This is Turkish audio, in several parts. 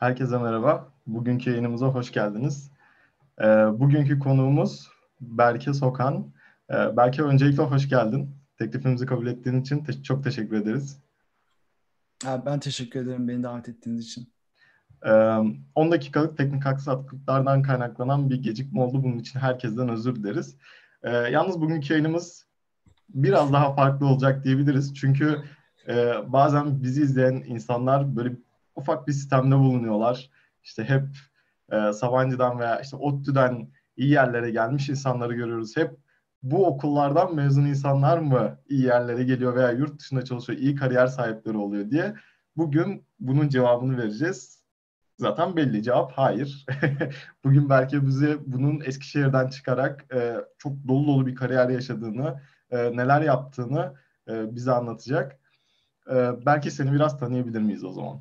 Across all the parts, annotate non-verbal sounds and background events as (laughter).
Herkese merhaba. Bugünkü yayınımıza hoş geldiniz. Ee, bugünkü konuğumuz Berke Sokan. Ee, Berke öncelikle hoş geldin. Teklifimizi kabul ettiğin için te- çok teşekkür ederiz. Ben teşekkür ederim beni davet ettiğiniz için. Ee, 10 dakikalık teknik aksaklıklardan kaynaklanan bir gecikme oldu. Bunun için herkesten özür dileriz. Ee, yalnız bugünkü yayınımız biraz daha farklı olacak diyebiliriz. Çünkü e, bazen bizi izleyen insanlar böyle ufak bir sistemde bulunuyorlar. İşte hep e, Sabancı'dan veya işte ODTÜ'den iyi yerlere gelmiş insanları görüyoruz. Hep bu okullardan mezun insanlar mı iyi yerlere geliyor veya yurt dışında çalışıyor, iyi kariyer sahipleri oluyor diye. Bugün bunun cevabını vereceğiz. Zaten belli cevap hayır. (laughs) Bugün belki bize bunun Eskişehir'den çıkarak e, çok dolu dolu bir kariyer yaşadığını, e, neler yaptığını e, bize anlatacak. E, belki seni biraz tanıyabilir miyiz o zaman?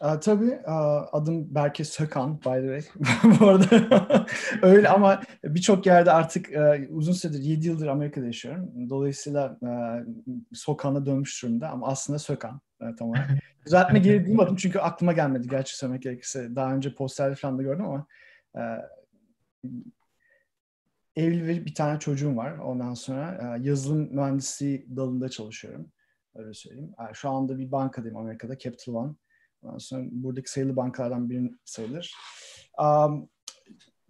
Uh, tabii uh, adım Berke Sökan by the way. (laughs) Bu arada (laughs) öyle ama birçok yerde artık uh, uzun süredir 7 yıldır Amerika'da yaşıyorum. Dolayısıyla uh, Sokan'a dönmüş durumda ama aslında Sökan uh, tam olarak. (laughs) Düzeltme geri duymadım çünkü aklıma gelmedi gerçi söylemek gerekirse. Daha önce posterde falan da gördüm ama uh, evli ve bir tane çocuğum var. Ondan sonra uh, yazılım mühendisliği dalında çalışıyorum. Öyle söyleyeyim. Uh, şu anda bir bankadayım Amerika'da Capital One. Buradaki sayılı bankalardan biri sayılır. Um,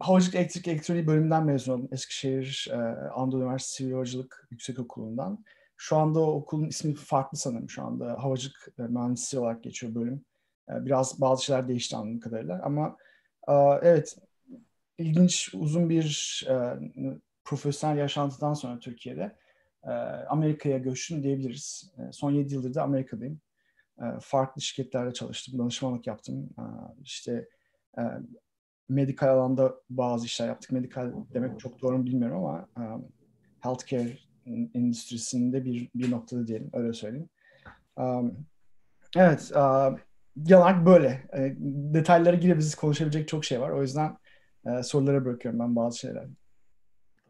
Havacılık Elektrik Elektronik bölümünden mezun oldum. Eskişehir uh, Anadolu Üniversitesi Sivil Havacılık Yüksek Okulu'ndan. Şu anda okulun ismi farklı sanırım şu anda. Havacılık uh, Mühendisliği olarak geçiyor bölüm. Uh, biraz bazı şeyler değişti anladığım kadarıyla. Ama uh, evet ilginç uzun bir uh, profesyonel yaşantıdan sonra Türkiye'de uh, Amerika'ya göçtüm diyebiliriz. Uh, son 7 yıldır da Amerika'dayım farklı şirketlerde çalıştım, danışmanlık yaptım. İşte medikal alanda bazı işler yaptık. Medikal demek çok doğru mu bilmiyorum ama healthcare endüstrisinde bir, bir noktada diyelim, öyle söyleyeyim. Evet, genel böyle. Detaylara girebiliriz, konuşabilecek çok şey var. O yüzden sorulara bırakıyorum ben bazı şeyler.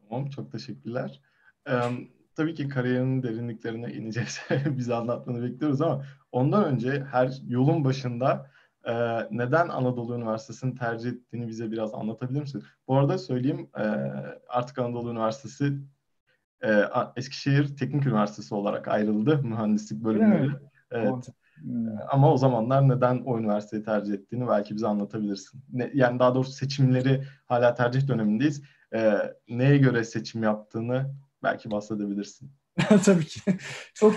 Tamam, çok teşekkürler. Tabii ki kariyerinin derinliklerine ineceğiz. (laughs) Bize anlatmanı bekliyoruz ama ondan önce her yolun başında e, neden Anadolu Üniversitesi'ni tercih ettiğini bize biraz anlatabilir misin? Bu arada söyleyeyim e, artık Anadolu Üniversitesi e, Eskişehir Teknik Üniversitesi olarak ayrıldı mühendislik bölümleri. Evet. Ama o zamanlar neden o üniversiteyi tercih ettiğini belki bize anlatabilirsin. Ne, yani daha doğrusu seçimleri hala tercih dönemindeyiz. E, neye göre seçim yaptığını belki bahsedebilirsin. (laughs) Tabii ki. Çok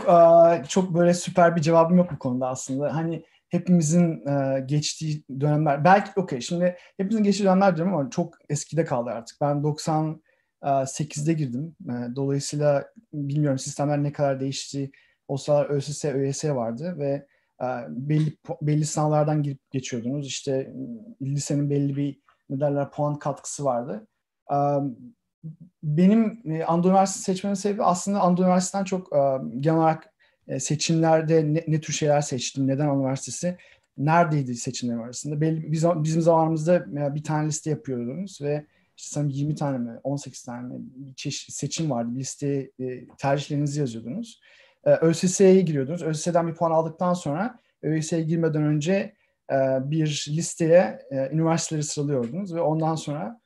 çok böyle süper bir cevabım yok bu konuda aslında. Hani hepimizin geçtiği dönemler belki okey şimdi hepimizin geçtiği dönemler diyorum ama çok eskide kaldı artık. Ben 98'de girdim. Dolayısıyla bilmiyorum sistemler ne kadar değişti. O sıralar ÖSS, ÖYS vardı ve belli belli sınavlardan girip geçiyordunuz. İşte lisenin belli bir ne derler puan katkısı vardı benim e, Anadolu Üniversitesi seçmemin sebebi aslında Anadolu Üniversitesi'nden çok e, genel olarak e, seçimlerde ne, ne tür şeyler seçtim, neden Anadolu Üniversitesi, neredeydi seçimler arasında. Belli, biz, bizim zamanımızda bir tane liste yapıyordunuz ve işte sanırım 20 tane mi, 18 tane mi çeşit seçim vardı. Bir listeye tercihlerinizi yazıyordunuz. ÖSS'ye giriyordunuz. ÖSS'den bir puan aldıktan sonra ÖSS'ye girmeden önce bir listeye üniversiteleri sıralıyordunuz ve ondan sonra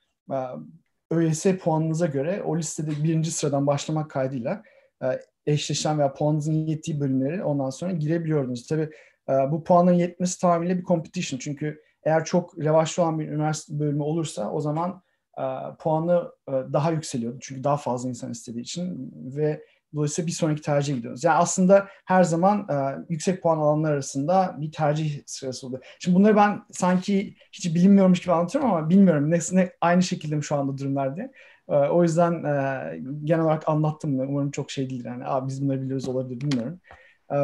ÖYS puanınıza göre o listede birinci sıradan başlamak kaydıyla e, eşleşen veya puanınızın yettiği bölümleri ondan sonra girebiliyordunuz. Tabii e, bu puanın yetmesi tamamıyla bir competition. Çünkü eğer çok revaçlı olan bir üniversite bölümü olursa o zaman e, puanı daha yükseliyordu. Çünkü daha fazla insan istediği için ve Dolayısıyla bir sonraki tercih gidiyoruz. Yani aslında her zaman e, yüksek puan alanlar arasında bir tercih sırası oluyor. Şimdi bunları ben sanki hiç bilinmiyormuş gibi anlatıyorum ama bilmiyorum. Ne, ne aynı şekilde mi şu anda durumlar. E, o yüzden e, genel olarak anlattım. Umarım çok şey değildir. Yani Aa, biz bunları biliyoruz olabilir bilmiyorum. E,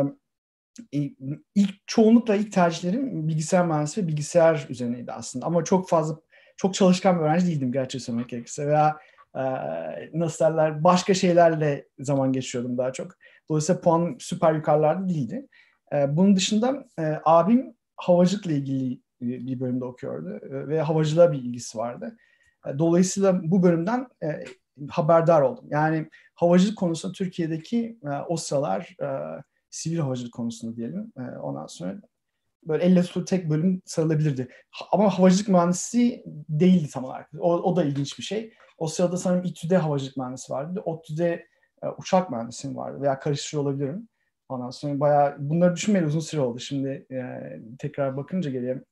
ilk çoğunlukla ilk tercihlerim bilgisayar mühendisliği ve bilgisayar üzerineydi aslında. Ama çok fazla çok çalışkan bir öğrenci değildim gerçi söylemek gerekirse. Veya nasıl derler başka şeylerle zaman geçiriyordum daha çok. Dolayısıyla puan süper yukarılarda değildi. bunun dışında abim havacılıkla ilgili bir bölümde okuyordu ve havacılığa bir ilgisi vardı. dolayısıyla bu bölümden haberdar oldum. Yani havacılık konusunda Türkiye'deki o sıralar sivil havacılık konusunda diyelim. ondan sonra böyle elle tutulur tek bölüm sarılabilirdi. Ama havacılık mühendisi değildi tam olarak. O, o da ilginç bir şey. O sırada sanırım İTÜ'de havacılık mühendisi vardı. ODTÜ'de e, uçak mühendisi vardı veya karıştırıyor olabilirim. Ondan sonra bayağı bunları düşünmeyeli uzun süre oldu. Şimdi e, tekrar bakınca geriye.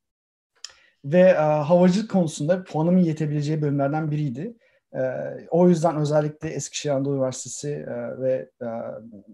Ve e, havacılık konusunda puanımın yetebileceği bölümlerden biriydi. E, o yüzden özellikle Eskişehir Anadolu Üniversitesi e, ve e,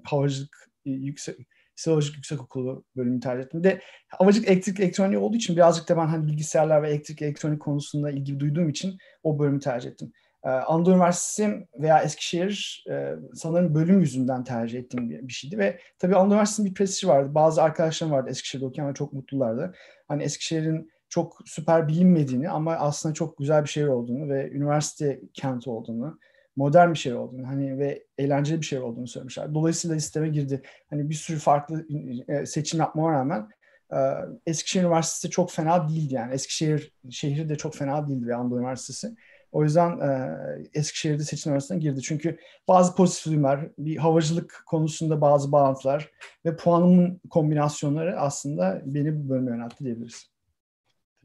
havacılık yüksek Silojik Yüksek Okulu bölümünü tercih ettim. De havacılık elektrik elektronik olduğu için birazcık da ben hani bilgisayarlar ve elektrik elektronik konusunda ilgi duyduğum için o bölümü tercih ettim. Ee, Anadolu Üniversitesi veya Eskişehir e, sanırım bölüm yüzünden tercih ettiğim bir, şeydi ve tabii Anadolu Üniversitesi'nin bir prestiji vardı. Bazı arkadaşlarım vardı Eskişehir'de okuyan ve çok mutlulardı. Hani Eskişehir'in çok süper bilinmediğini ama aslında çok güzel bir şehir olduğunu ve üniversite kenti olduğunu, modern bir şehir olduğunu hani ve eğlenceli bir şehir olduğunu söylemişler. Dolayısıyla listeme girdi. Hani bir sürü farklı e, seçim yapmama rağmen e, Eskişehir Üniversitesi çok fena değildi yani. Eskişehir şehri de çok fena değildi ve Anadolu Üniversitesi. O yüzden e, Eskişehir'de seçim arasına girdi. Çünkü bazı pozitif var, bir havacılık konusunda bazı bağlantılar ve puanımın kombinasyonları aslında beni bu bölüme yöneltti diyebiliriz.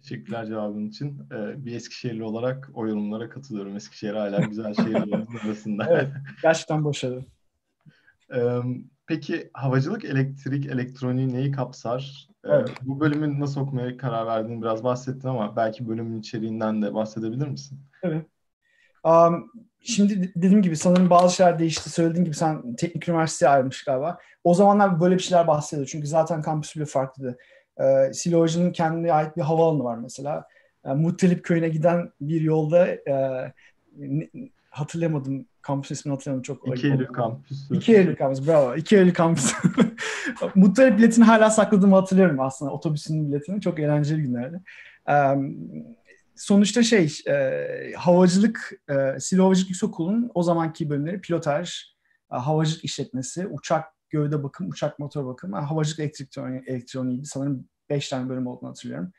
Teşekkürler cevabın için. Ee, bir Eskişehirli olarak o yorumlara katılıyorum. Eskişehir hala güzel şehirlerin (laughs) arasında. evet, gerçekten başarılı. Peki havacılık, elektrik, elektroniği neyi kapsar? Ee, evet. Bu bölümü nasıl okumaya karar verdiğini biraz bahsettin ama belki bölümün içeriğinden de bahsedebilir misin? Evet. Um, şimdi dediğim gibi sanırım bazı şeyler değişti. Söylediğin gibi sen teknik üniversiteye ayrılmış galiba. O zamanlar böyle bir şeyler bahsediyor. Çünkü zaten kampüs bile farklıydı. Ee, Siloj'un kendine ait bir havaalanı var mesela. Yani Muttalip köyüne giden bir yolda e, hatırlamadım kampüs ismini hatırlamıyorum çok. 2 Eylül kampüsü. 2 Eylül kampüsü bravo. 2 Eylül kampüsü. (laughs) Muttalip biletini hala sakladığımı hatırlıyorum aslında otobüsün biletini. Çok eğlenceli günlerdi. Um, sonuçta şey e, havacılık e, Sivil Havacılık Yüksekokulu'nun o zamanki bölümleri pilotaj, e, havacılık işletmesi, uçak gövde bakım, uçak motor bakım, havacılık elektroniği, elektroniğiydi. Sanırım 5 tane bölüm olduğunu hatırlıyorum.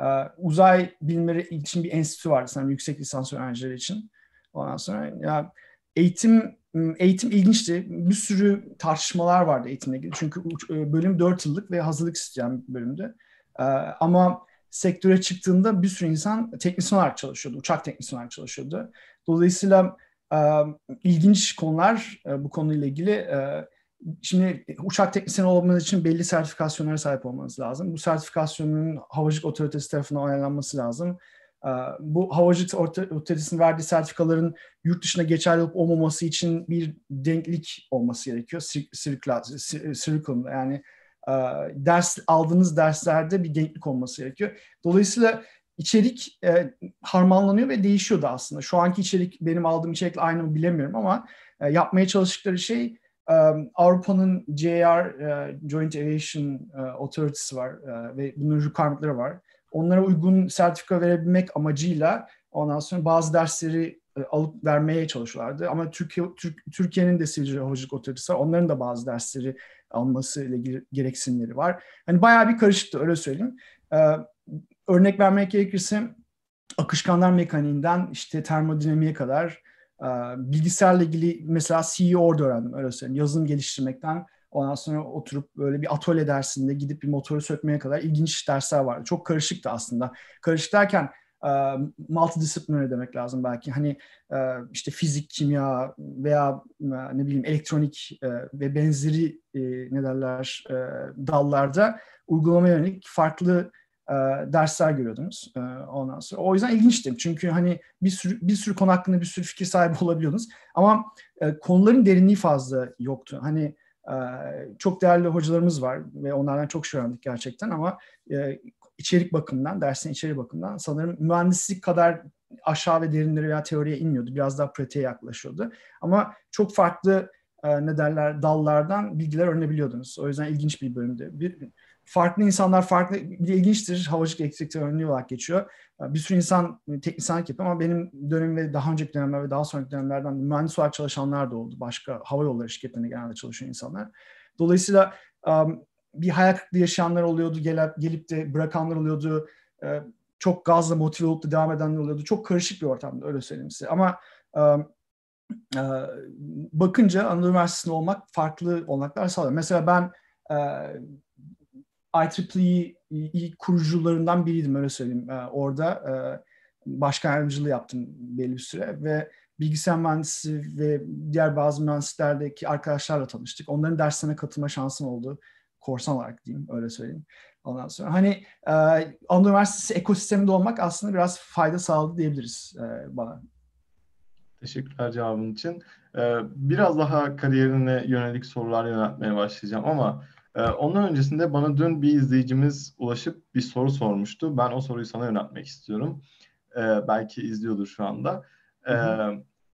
E, uzay bilimleri için bir enstitü vardı sanırım yüksek lisans öğrencileri için. Ondan sonra ya eğitim eğitim ilginçti. Bir sürü tartışmalar vardı eğitimle ilgili. Çünkü e, bölüm 4 yıllık ve hazırlık isteyen bir bölümdü. E, ama sektöre çıktığında bir sürü insan teknisyen olarak çalışıyordu. Uçak teknisyen olarak çalışıyordu. Dolayısıyla e, ilginç konular bu konuyla ilgili. Şimdi uçak teknisyeni olmanız için belli sertifikasyonlara sahip olmanız lazım. Bu sertifikasyonun havacılık otoritesi tarafından onaylanması lazım. E, bu havacılık otoritesinin verdiği sertifikaların yurt dışına geçerli olup olmaması için bir denklik olması gerekiyor. Circle, yani e, ders aldığınız derslerde bir denklik olması gerekiyor. Dolayısıyla içerik e, harmanlanıyor ve değişiyor da aslında. Şu anki içerik benim aldığım içerikle aynı mı bilemiyorum ama e, yapmaya çalıştıkları şey e, Avrupa'nın JAR e, Joint Aviation e, Authority'si var e, ve bunun requirement'ları var. Onlara uygun sertifika verebilmek amacıyla ondan sonra bazı dersleri e, alıp vermeye çalışıyorlardı. Ama Türkiye Türk, Türkiye'nin de Sivil Havacılık Otoritesi var. Onların da bazı dersleri alması ile gereksinimleri var. Hani bayağı bir karışıktı öyle söyleyeyim. Ee, örnek vermek gerekirse akışkanlar mekaniğinden işte termodinamiğe kadar e, bilgisayarla ilgili mesela C'yi orada öğrendim öyle söyleyeyim. Yazılım geliştirmekten ondan sonra oturup böyle bir atölye dersinde gidip bir motoru sökmeye kadar ilginç dersler vardı. Çok karışıktı aslında. Karışık derken multidisciplinary demek lazım belki. Hani işte fizik, kimya veya ne bileyim elektronik ve benzeri ne derler dallarda uygulama yönelik farklı dersler görüyordunuz ondan sonra. O yüzden ilginçti. Çünkü hani bir sürü bir sürü konu hakkında bir sürü fikir sahibi olabiliyordunuz. Ama konuların derinliği fazla yoktu. Hani çok değerli hocalarımız var ve onlardan çok şey öğrendik gerçekten ama içerik bakımından, dersin içerik bakımından sanırım mühendislik kadar aşağı ve derinlere veya teoriye inmiyordu. Biraz daha pratiğe yaklaşıyordu. Ama çok farklı ne derler dallardan bilgiler öğrenebiliyordunuz. O yüzden ilginç bir bölümdü. Bir, farklı insanlar farklı bir ilginçtir. Havacılık elektrik teoriği olarak geçiyor. Bir sürü insan teknisyenlik yapıyor ama benim dönem ve daha önceki dönemler ve daha sonraki dönemlerden mühendis olarak çalışanlar da oldu. Başka hava yolları şirketlerinde genelde çalışan insanlar. Dolayısıyla bir hayal kırıklığı yaşayanlar oluyordu, gelip, gelip de bırakanlar oluyordu. E, çok gazla motive olup da devam edenler oluyordu. Çok karışık bir ortamda öyle söyleyeyim size. Ama e, e, bakınca Anadolu Üniversitesi'nde olmak farklı olanaklar sağlıyor. Mesela ben e, IEEE kurucularından biriydim öyle söyleyeyim. E, orada e, başkan yardımcılığı yaptım belli bir süre ve bilgisayar mühendisi ve diğer bazı mühendislerdeki arkadaşlarla tanıştık. Onların derslerine katılma şansım oldu. Korsan olarak diyeyim, öyle söyleyeyim. Ondan sonra hani e, Anadolu Üniversitesi ekosisteminde olmak aslında biraz fayda sağladı diyebiliriz e, bana. Teşekkürler cevabın için. Ee, biraz daha kariyerine yönelik sorular yöneltmeye başlayacağım ama e, ondan öncesinde bana dün bir izleyicimiz ulaşıp bir soru sormuştu. Ben o soruyu sana yöneltmek istiyorum. Ee, belki izliyordur şu anda. Ee,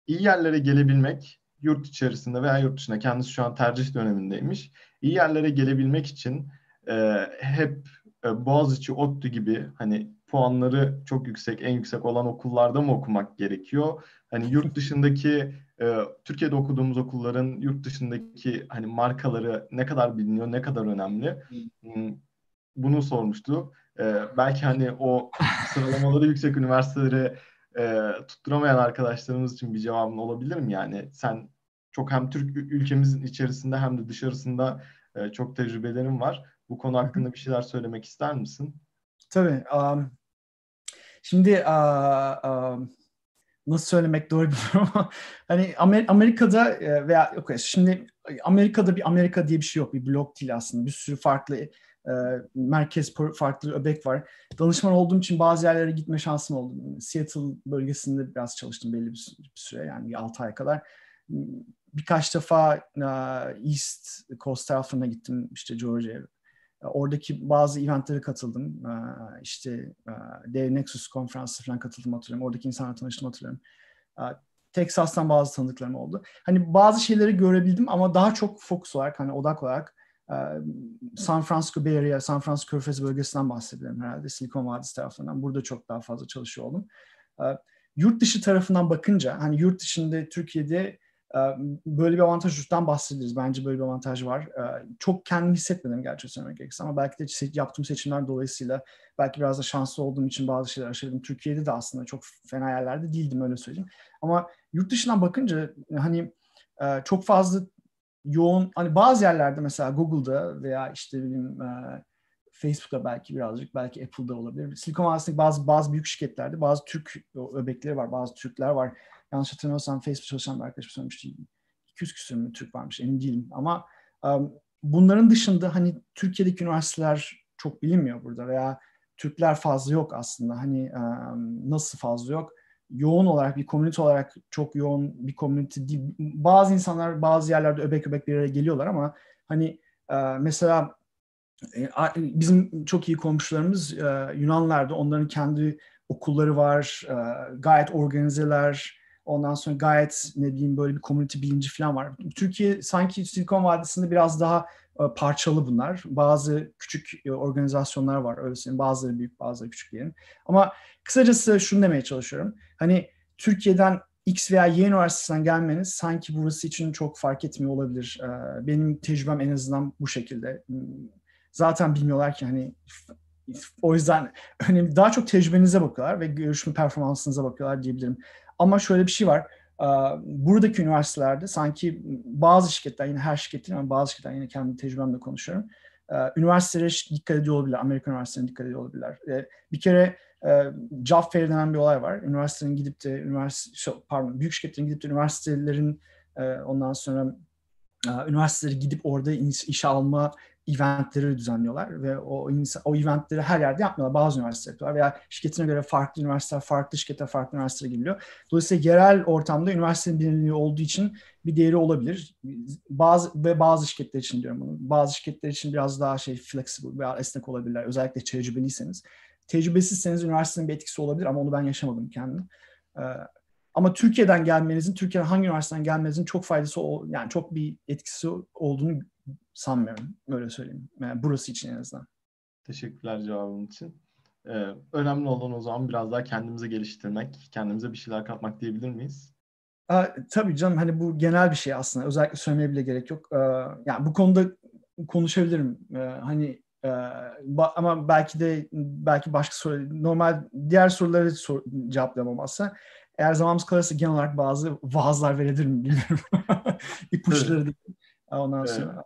iyi yerlere gelebilmek yurt içerisinde veya yurt dışında kendisi şu an tercih dönemindeymiş. İyi yerlere gelebilmek için e, hep e, Boğaziçi, ODTÜ gibi hani puanları çok yüksek, en yüksek olan okullarda mı okumak gerekiyor? Hani yurt (laughs) dışındaki e, Türkiye'de okuduğumuz okulların yurt dışındaki hani markaları ne kadar biliniyor, ne kadar önemli? Hmm, bunu sormuştu. E, belki hani o sıralamaları yüksek üniversitelere e, tutturamayan arkadaşlarımız için bir cevabın olabilir mi? Yani sen çok hem Türk ülkemizin içerisinde hem de dışarısında e, çok tecrübelerin var. Bu konu hakkında bir şeyler söylemek ister misin? Tabii. Um, şimdi uh, um, nasıl söylemek doğru bilmiyorum ama (laughs) hani Amer- Amerika'da e, veya okay, şimdi Amerika'da bir Amerika diye bir şey yok. Bir blok değil aslında. Bir sürü farklı e, merkez farklı öbek var. Danışman olduğum için bazı yerlere gitme şansım oldu. Seattle bölgesinde biraz çalıştım belli bir süre yani bir 6 ay kadar. Birkaç defa East Coast tarafına gittim işte Georgia. Oradaki bazı eventlere katıldım. İşte Dave Nexus konferansı falan katıldım hatırlıyorum. Oradaki insanlarla tanıştım hatırlıyorum. Texas'tan bazı tanıdıklarım oldu. Hani bazı şeyleri görebildim ama daha çok fokus olarak hani odak olarak San Francisco Bay Area, San Francisco Körfezi bölgesinden bahsedelim herhalde. Silikon Vadisi tarafından. Burada çok daha fazla çalışıyor oldum. Yurt dışı tarafından bakınca hani yurt dışında Türkiye'de böyle bir avantajdan bahsederiz. Bence böyle bir avantaj var. Çok kendimi hissetmedim gerçi söylemek gerekirse ama belki de yaptığım seçimler dolayısıyla belki biraz da şanslı olduğum için bazı şeyler aşırdım. Türkiye'de de aslında çok fena yerlerde değildim öyle söyleyeyim. Ama yurt dışından bakınca hani çok fazla yoğun hani bazı yerlerde mesela Google'da veya işte bileyim Facebook'ta belki birazcık belki Apple'da olabilir. Silikon Vadisi'ndeki bazı bazı büyük şirketlerde bazı Türk öbekleri var, bazı Türkler var yanlış hatırlamıyorsam Facebook çalışan bir arkadaşım söylemişti. 200 küsur mü Türk varmış emin değilim. Ama um, bunların dışında hani Türkiye'deki üniversiteler çok bilinmiyor burada veya Türkler fazla yok aslında. Hani um, nasıl fazla yok? Yoğun olarak bir komünite olarak çok yoğun bir komünite değil. Bazı insanlar bazı yerlerde öbek öbek bir araya geliyorlar ama hani uh, mesela bizim çok iyi komşularımız Yunanlardı. Onların kendi okulları var, gayet organizeler, Ondan sonra gayet ne diyeyim böyle bir community bilinci falan var. Türkiye sanki Silikon Vadisi'nde biraz daha e, parçalı bunlar. Bazı küçük e, organizasyonlar var öyle. Bazıları büyük bazıları küçük diyelim. Ama kısacası şunu demeye çalışıyorum. Hani Türkiye'den X veya Y üniversitesinden gelmeniz sanki burası için çok fark etmiyor olabilir. E, benim tecrübem en azından bu şekilde. Zaten bilmiyorlar ki hani o yüzden önemli (laughs) daha çok tecrübenize bakıyorlar ve görüşme performansınıza bakıyorlar diyebilirim. Ama şöyle bir şey var. Buradaki üniversitelerde sanki bazı şirketler, yine her şirket değil ama bazı şirketler, yine kendi tecrübemle konuşuyorum. Üniversitelere dikkat ediyor olabilirler, Amerikan üniversitelerine dikkat ediyor olabilirler. Bir kere job fair denen bir olay var. Üniversitenin gidip de, üniversite, pardon, büyük şirketlerin gidip de üniversitelerin ondan sonra üniversiteleri gidip orada iş alma eventleri düzenliyorlar ve o o eventleri her yerde yapmıyorlar. Bazı üniversiteler yapıyorlar veya şirketine göre farklı üniversiteler, farklı şirketler, farklı üniversitelere geliyor. Dolayısıyla yerel ortamda üniversitenin bilinirliği olduğu için bir değeri olabilir. Bazı ve bazı şirketler için diyorum bunu. Bazı şirketler için biraz daha şey flexible veya esnek olabilirler. Özellikle tecrübeliyseniz. Tecrübesizseniz üniversitenin bir etkisi olabilir ama onu ben yaşamadım kendim. Ee, ama Türkiye'den gelmenizin, Türkiye'den hangi üniversiteden gelmenizin çok faydası, yani çok bir etkisi olduğunu sanmıyorum. Öyle söyleyeyim. Yani burası için en azından. Teşekkürler cevabın için. Ee, önemli olan o zaman biraz daha kendimizi geliştirmek, kendimize bir şeyler katmak diyebilir miyiz? Ee, tabii canım hani bu genel bir şey aslında. Özellikle söylemeye bile gerek yok. Ee, yani bu konuda konuşabilirim. Ee, hani e, ba- ama belki de belki başka soru normal diğer soruları sor- cevaplayamam aslında. Eğer zamanımız kalırsa genel olarak bazı vaazlar verebilirim (laughs) bilmiyorum. İpuçları değil. Ondan sonra.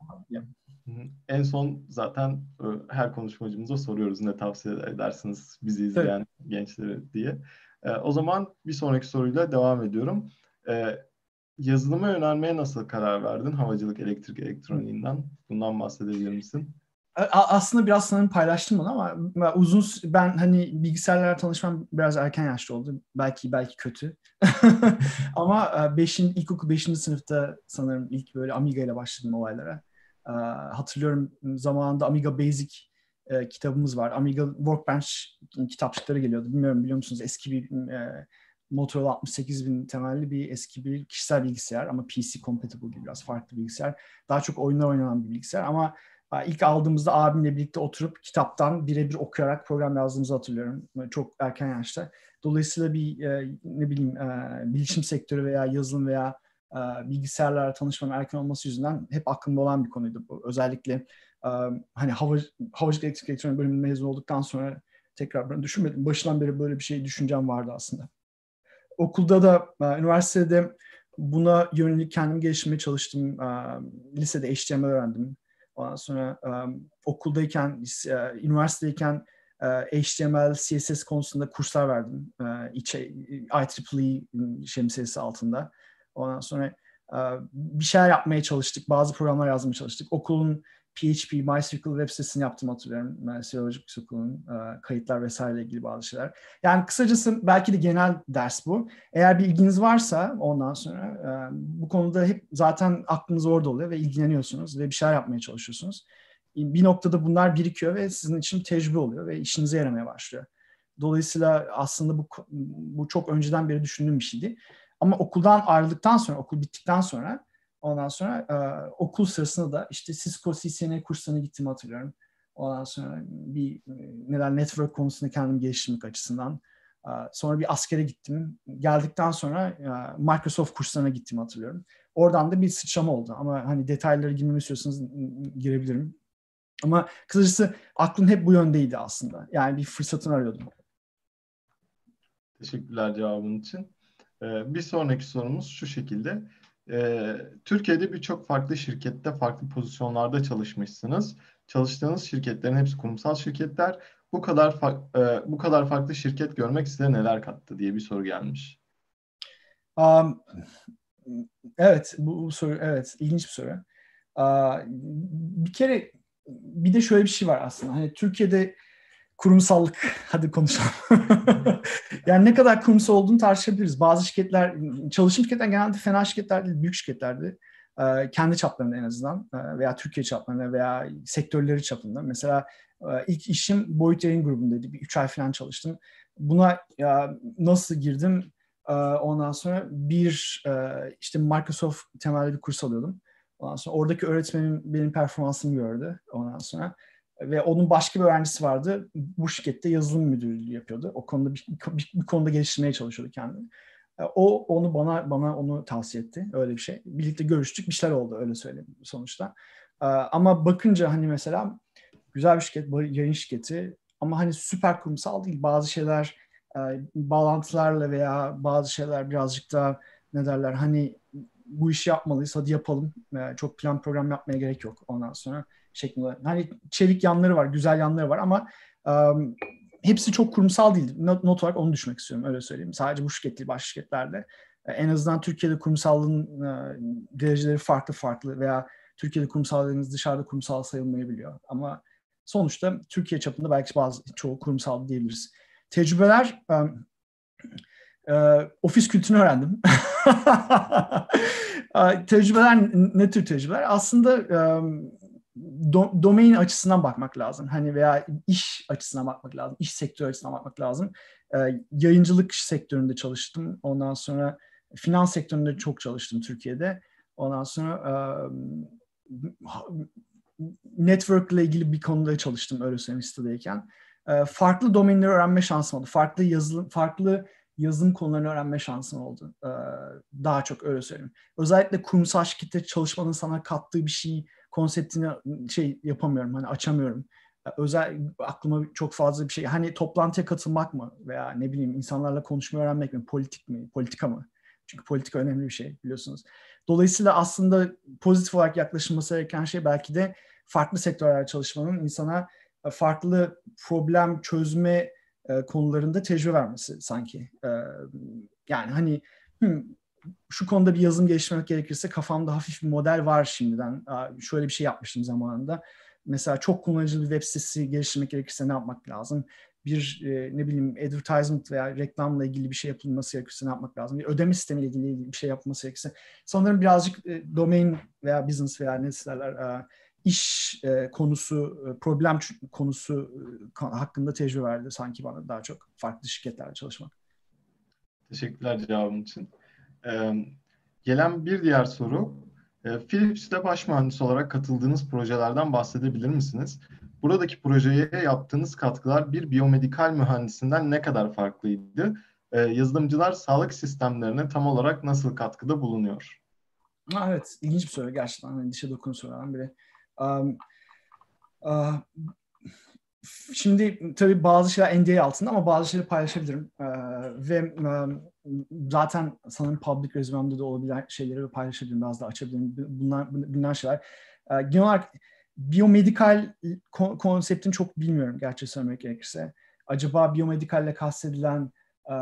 En son zaten e, her konuşmacımıza soruyoruz ne tavsiye edersiniz bizi izleyen evet. gençlere diye. E, o zaman bir sonraki soruyla devam ediyorum. E, yazılıma yönelmeye nasıl karar verdin havacılık, elektrik, elektroniğinden? Bundan bahsedebilir misin? Aslında biraz sanırım paylaştım bunu ama uzun ben hani bilgisayarlarla tanışmam biraz erken yaşta oldu. Belki belki kötü. (laughs) ama 5. ilkokul 5. sınıfta sanırım ilk böyle Amiga ile başladım olaylara. Hatırlıyorum zamanında Amiga Basic e, kitabımız var. Amiga Workbench kitapçıkları geliyordu. Bilmiyorum biliyor musunuz? Eski bir e, Motorola 68000 temelli bir eski bir kişisel bilgisayar ama PC compatible gibi biraz farklı bilgisayar. Daha çok oyunlar oynanan bir bilgisayar ama İlk aldığımızda abimle birlikte oturup kitaptan birebir okuyarak program yazdığımızı hatırlıyorum. Çok erken yaşta. Dolayısıyla bir e, ne bileyim e, bilişim sektörü veya yazılım veya e, bilgisayarlarla tanışmanın erken olması yüzünden hep aklımda olan bir konuydu bu. Özellikle hani hava, havacılık elektrik elektronik bölümünde mezun olduktan sonra tekrar ben düşünmedim. Başından beri böyle bir şey düşüncem vardı aslında. Okulda da, üniversitede buna yönelik kendimi geliştirmeye çalıştım. Lisede HTML öğrendim. Ondan sonra um, okuldayken, e, üniversitedeyken e, HTML, CSS konusunda kurslar verdim. E, IEEE şemsiyesi altında. Ondan sonra e, bir şeyler yapmaya çalıştık. Bazı programlar yazmaya çalıştık. Okulun PHP, MySQL web sitesini yaptım hatırlıyorum. Meteorolojik Okulun e, kayıtlar vesaire ilgili bazı şeyler. Yani kısacası belki de genel ders bu. Eğer bir ilginiz varsa ondan sonra e, bu konuda hep zaten aklınız orada oluyor ve ilgileniyorsunuz ve bir şeyler yapmaya çalışıyorsunuz. Bir noktada bunlar birikiyor ve sizin için tecrübe oluyor ve işinize yaramaya başlıyor. Dolayısıyla aslında bu, bu çok önceden beri düşündüğüm bir şeydi. Ama okuldan ayrıldıktan sonra, okul bittikten sonra Ondan sonra e, okul sırasında da işte Cisco CCNA kurslarına gittim hatırlıyorum. Ondan sonra bir e, neler network konusunda kendimi geliştirmek açısından. E, sonra bir askere gittim. Geldikten sonra e, Microsoft kurslarına gittim hatırlıyorum. Oradan da bir sıçrama oldu. Ama hani detaylara girmemi istiyorsanız girebilirim. Ama kısacası aklım hep bu yöndeydi aslında. Yani bir fırsatını arıyordum. Teşekkürler cevabın için. Ee, bir sonraki sorumuz şu şekilde. E, Türkiye'de birçok farklı şirkette farklı pozisyonlarda çalışmışsınız. Çalıştığınız şirketlerin hepsi kurumsal şirketler. Bu kadar fa- e, bu kadar farklı şirket görmek size neler kattı diye bir soru gelmiş. Um, evet bu, bu soru evet ilginç bir soru. Uh, bir kere bir de şöyle bir şey var aslında. Hani Türkiye'de kurumsallık hadi konuşalım. (laughs) yani ne kadar kurumsal olduğunu tartışabiliriz. Bazı şirketler, çalışım şirketler genelde fena şirketler değil, büyük şirketlerdi. Ee, kendi çaplarında en azından e, veya Türkiye çaplarında veya sektörleri çapında. Mesela e, ilk işim Boyut Yayın grubundaydı. Bir üç ay falan çalıştım. Buna ya, nasıl girdim? E, ondan sonra bir işte Microsoft temelli bir kurs alıyordum. Ondan sonra oradaki öğretmenim benim performansımı gördü. Ondan sonra ve onun başka bir öğrencisi vardı. Bu şirkette yazılım müdürlüğü yapıyordu. O konuda bir, bir, bir konuda geliştirmeye çalışıyordu kendini. E, o onu bana bana onu tavsiye etti. Öyle bir şey. Birlikte görüştük. Bir şeyler oldu öyle söyleyeyim sonuçta. E, ama bakınca hani mesela güzel bir şirket, yayın şirketi ama hani süper kurumsal değil. Bazı şeyler e, bağlantılarla veya bazı şeyler birazcık daha ne derler hani bu işi yapmalıyız hadi yapalım. Çok plan program yapmaya gerek yok ondan sonra şeklinde. Hani çevik yanları var, güzel yanları var ama um, hepsi çok kurumsal değil. Not, not olarak onu düşmek istiyorum öyle söyleyeyim. Sadece bu şirket değil, başka şirketlerde. En azından Türkiye'de kurumsallığın e, dereceleri farklı farklı veya Türkiye'de kurumsal dediğiniz dışarıda kurumsal sayılmayabiliyor. Ama sonuçta Türkiye çapında belki bazı çoğu kurumsal diyebiliriz. Tecrübeler um, e, ofis kültürünü öğrendim. (laughs) tecrübeler ne tür tecrübeler? Aslında do, domain açısından bakmak lazım. Hani veya iş açısından bakmak lazım. İş sektörü açısından bakmak lazım. E, yayıncılık sektöründe çalıştım. Ondan sonra finans sektöründe çok çalıştım Türkiye'de. Ondan sonra e, network ile ilgili bir konuda çalıştım öyle söyleyeyim sitedeyken. E, farklı domainleri öğrenme şansım oldu. Farklı yazılım, farklı yazılım konularını öğrenme şansım oldu. E, daha çok öyle söyleyeyim. Özellikle kurumsal şirkette çalışmanın sana kattığı bir şey konseptini şey yapamıyorum hani açamıyorum. Özel aklıma çok fazla bir şey hani toplantıya katılmak mı veya ne bileyim insanlarla konuşmayı öğrenmek mi politik mi politika mı? Çünkü politika önemli bir şey biliyorsunuz. Dolayısıyla aslında pozitif olarak yaklaşılması gereken şey belki de farklı sektörlerde çalışmanın insana farklı problem çözme konularında tecrübe vermesi sanki. Yani hani hmm, şu konuda bir yazım geliştirmek gerekirse kafamda hafif bir model var şimdiden. Şöyle bir şey yapmıştım zamanında. Mesela çok kullanıcı bir web sitesi geliştirmek gerekirse ne yapmak lazım? Bir e, ne bileyim advertisement veya reklamla ilgili bir şey yapılması gerekirse ne yapmak lazım? Bir ödeme sistemiyle ilgili bir şey yapılması gerekirse. Sanırım birazcık e, domain veya business veya ne derler e, iş konusu, problem konusu hakkında tecrübe verdi sanki bana daha çok farklı şirketlerle çalışmak. Teşekkürler cevabın için. Ee, gelen bir diğer soru. E, Philips'te baş mühendis olarak katıldığınız projelerden bahsedebilir misiniz? Buradaki projeye yaptığınız katkılar bir biyomedikal mühendisinden ne kadar farklıydı? E, yazılımcılar sağlık sistemlerine tam olarak nasıl katkıda bulunuyor? Evet, ilginç bir soru gerçekten. Hani dişe dokun sorulardan biri. Um, uh, Şimdi tabii bazı şeyler NDA altında ama bazı şeyleri paylaşabilirim. Ee, ve um, zaten sanırım public resümemde de olabilen şeyleri paylaşabilirim, biraz da açabilirim. Bunlar, bunlar şeyler. Ee, genel olarak biyomedikal konseptini çok bilmiyorum gerçi söylemek gerekirse. Acaba biyomedikalle kastedilen e,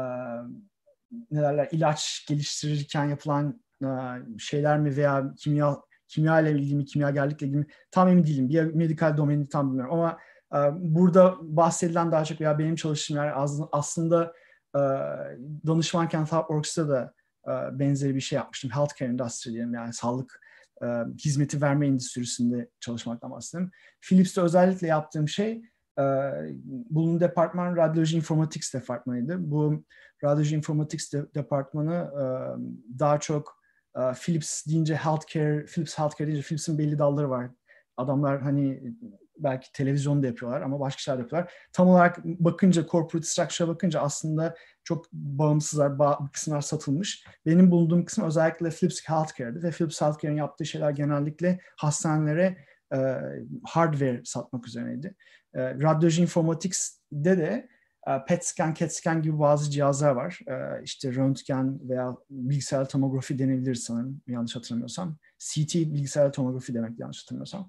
ne derler ilaç geliştirirken yapılan e, şeyler mi veya kimya kimya ile ilgili mi, kimyagerlikle ilgili mi tam emin değilim. Biyomedikal domenini tam bilmiyorum ama burada bahsedilen daha çok veya benim çalıştığım yer aslında e, danışmanken ThoughtWorks'ta da e, benzeri bir şey yapmıştım. Healthcare industry diyelim yani sağlık e, hizmeti verme endüstrisinde çalışmaktan bahsediyorum. Philips'te özellikle yaptığım şey bulunduğum departman radyoloji informatics departmanıydı. Bu radyoloji informatics departmanı daha çok Philips deyince healthcare, Philips healthcare deyince Philips'in belli dalları var. Adamlar hani belki televizyonda yapıyorlar ama başka şeyler yapıyorlar. Tam olarak bakınca corporate structure'a bakınca aslında çok bağımsızlar, ba- kısımlar satılmış. Benim bulunduğum kısım özellikle Philips Healthcare'di ve Philips Healthcare'in yaptığı şeyler genellikle hastanelere e, hardware satmak üzerineydi. E, radyoloji informatics'de de e, PET scan, CAT scan gibi bazı cihazlar var. E, işte röntgen veya bilgisayar tomografi denebilir sanırım yanlış hatırlamıyorsam. CT bilgisayar tomografi demek yanlış hatırlamıyorsam.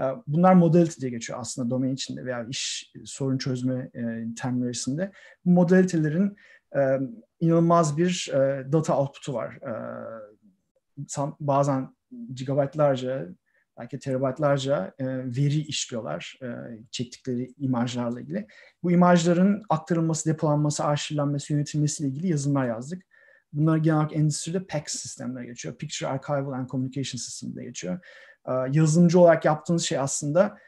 Ee, bunlar modality diye geçiyor aslında domain içinde veya iş sorun çözme e, terminolojisinde. Bu modality'lerin e, inanılmaz bir e, data output'u var. E, bazen gigabaytlarca belki terabaytlarca e, veri işliyorlar e, çektikleri imajlarla ilgili. Bu imajların aktarılması, depolanması, arşivlenmesi, yönetilmesiyle ilgili yazılımlar yazdık. Bunlar genel olarak endüstride PACS sistemleri geçiyor. Picture Archival and Communication System diye geçiyor. Ee, yazılımcı olarak yaptığınız şey aslında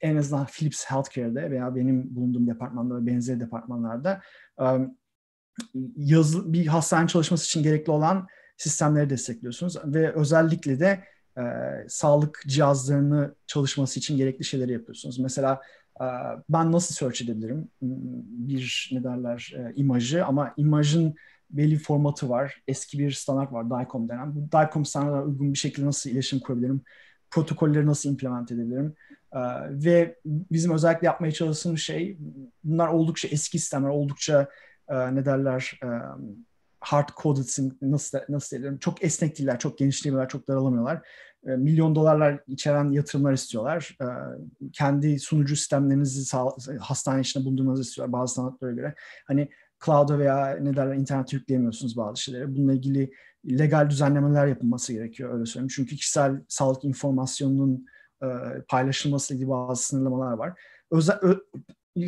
en azından Philips Healthcare'de veya benim bulunduğum departmanda ve benzeri departmanlarda yazı, bir hastane çalışması için gerekli olan sistemleri destekliyorsunuz ve özellikle de e, sağlık cihazlarını çalışması için gerekli şeyleri yapıyorsunuz. Mesela e, ben nasıl search edebilirim bir ne derler e, imajı ama imajın belli bir formatı var. Eski bir standart var DICOM denen. Bu DICOM standartına uygun bir şekilde nasıl iletişim kurabilirim? Protokolleri nasıl implement edebilirim? Ee, ve bizim özellikle yapmaya çalıştığımız şey bunlar oldukça eski sistemler, oldukça e, ne derler e, hard coded nasıl nasıl diyelim çok esnek değiller, çok geniş değiller, çok daralamıyorlar. E, milyon dolarlar içeren yatırımlar istiyorlar. Kendi sunucu sistemlerinizi sağ, hastane içinde bulundurmanızı istiyorlar bazı sanatlara göre. Hani cloud'a veya ne derler internete yükleyemiyorsunuz bazı şeyleri. Bununla ilgili legal düzenlemeler yapılması gerekiyor öyle söyleyeyim. Çünkü kişisel sağlık informasyonunun e, paylaşılması ilgili bazı sınırlamalar var. Özel, ö,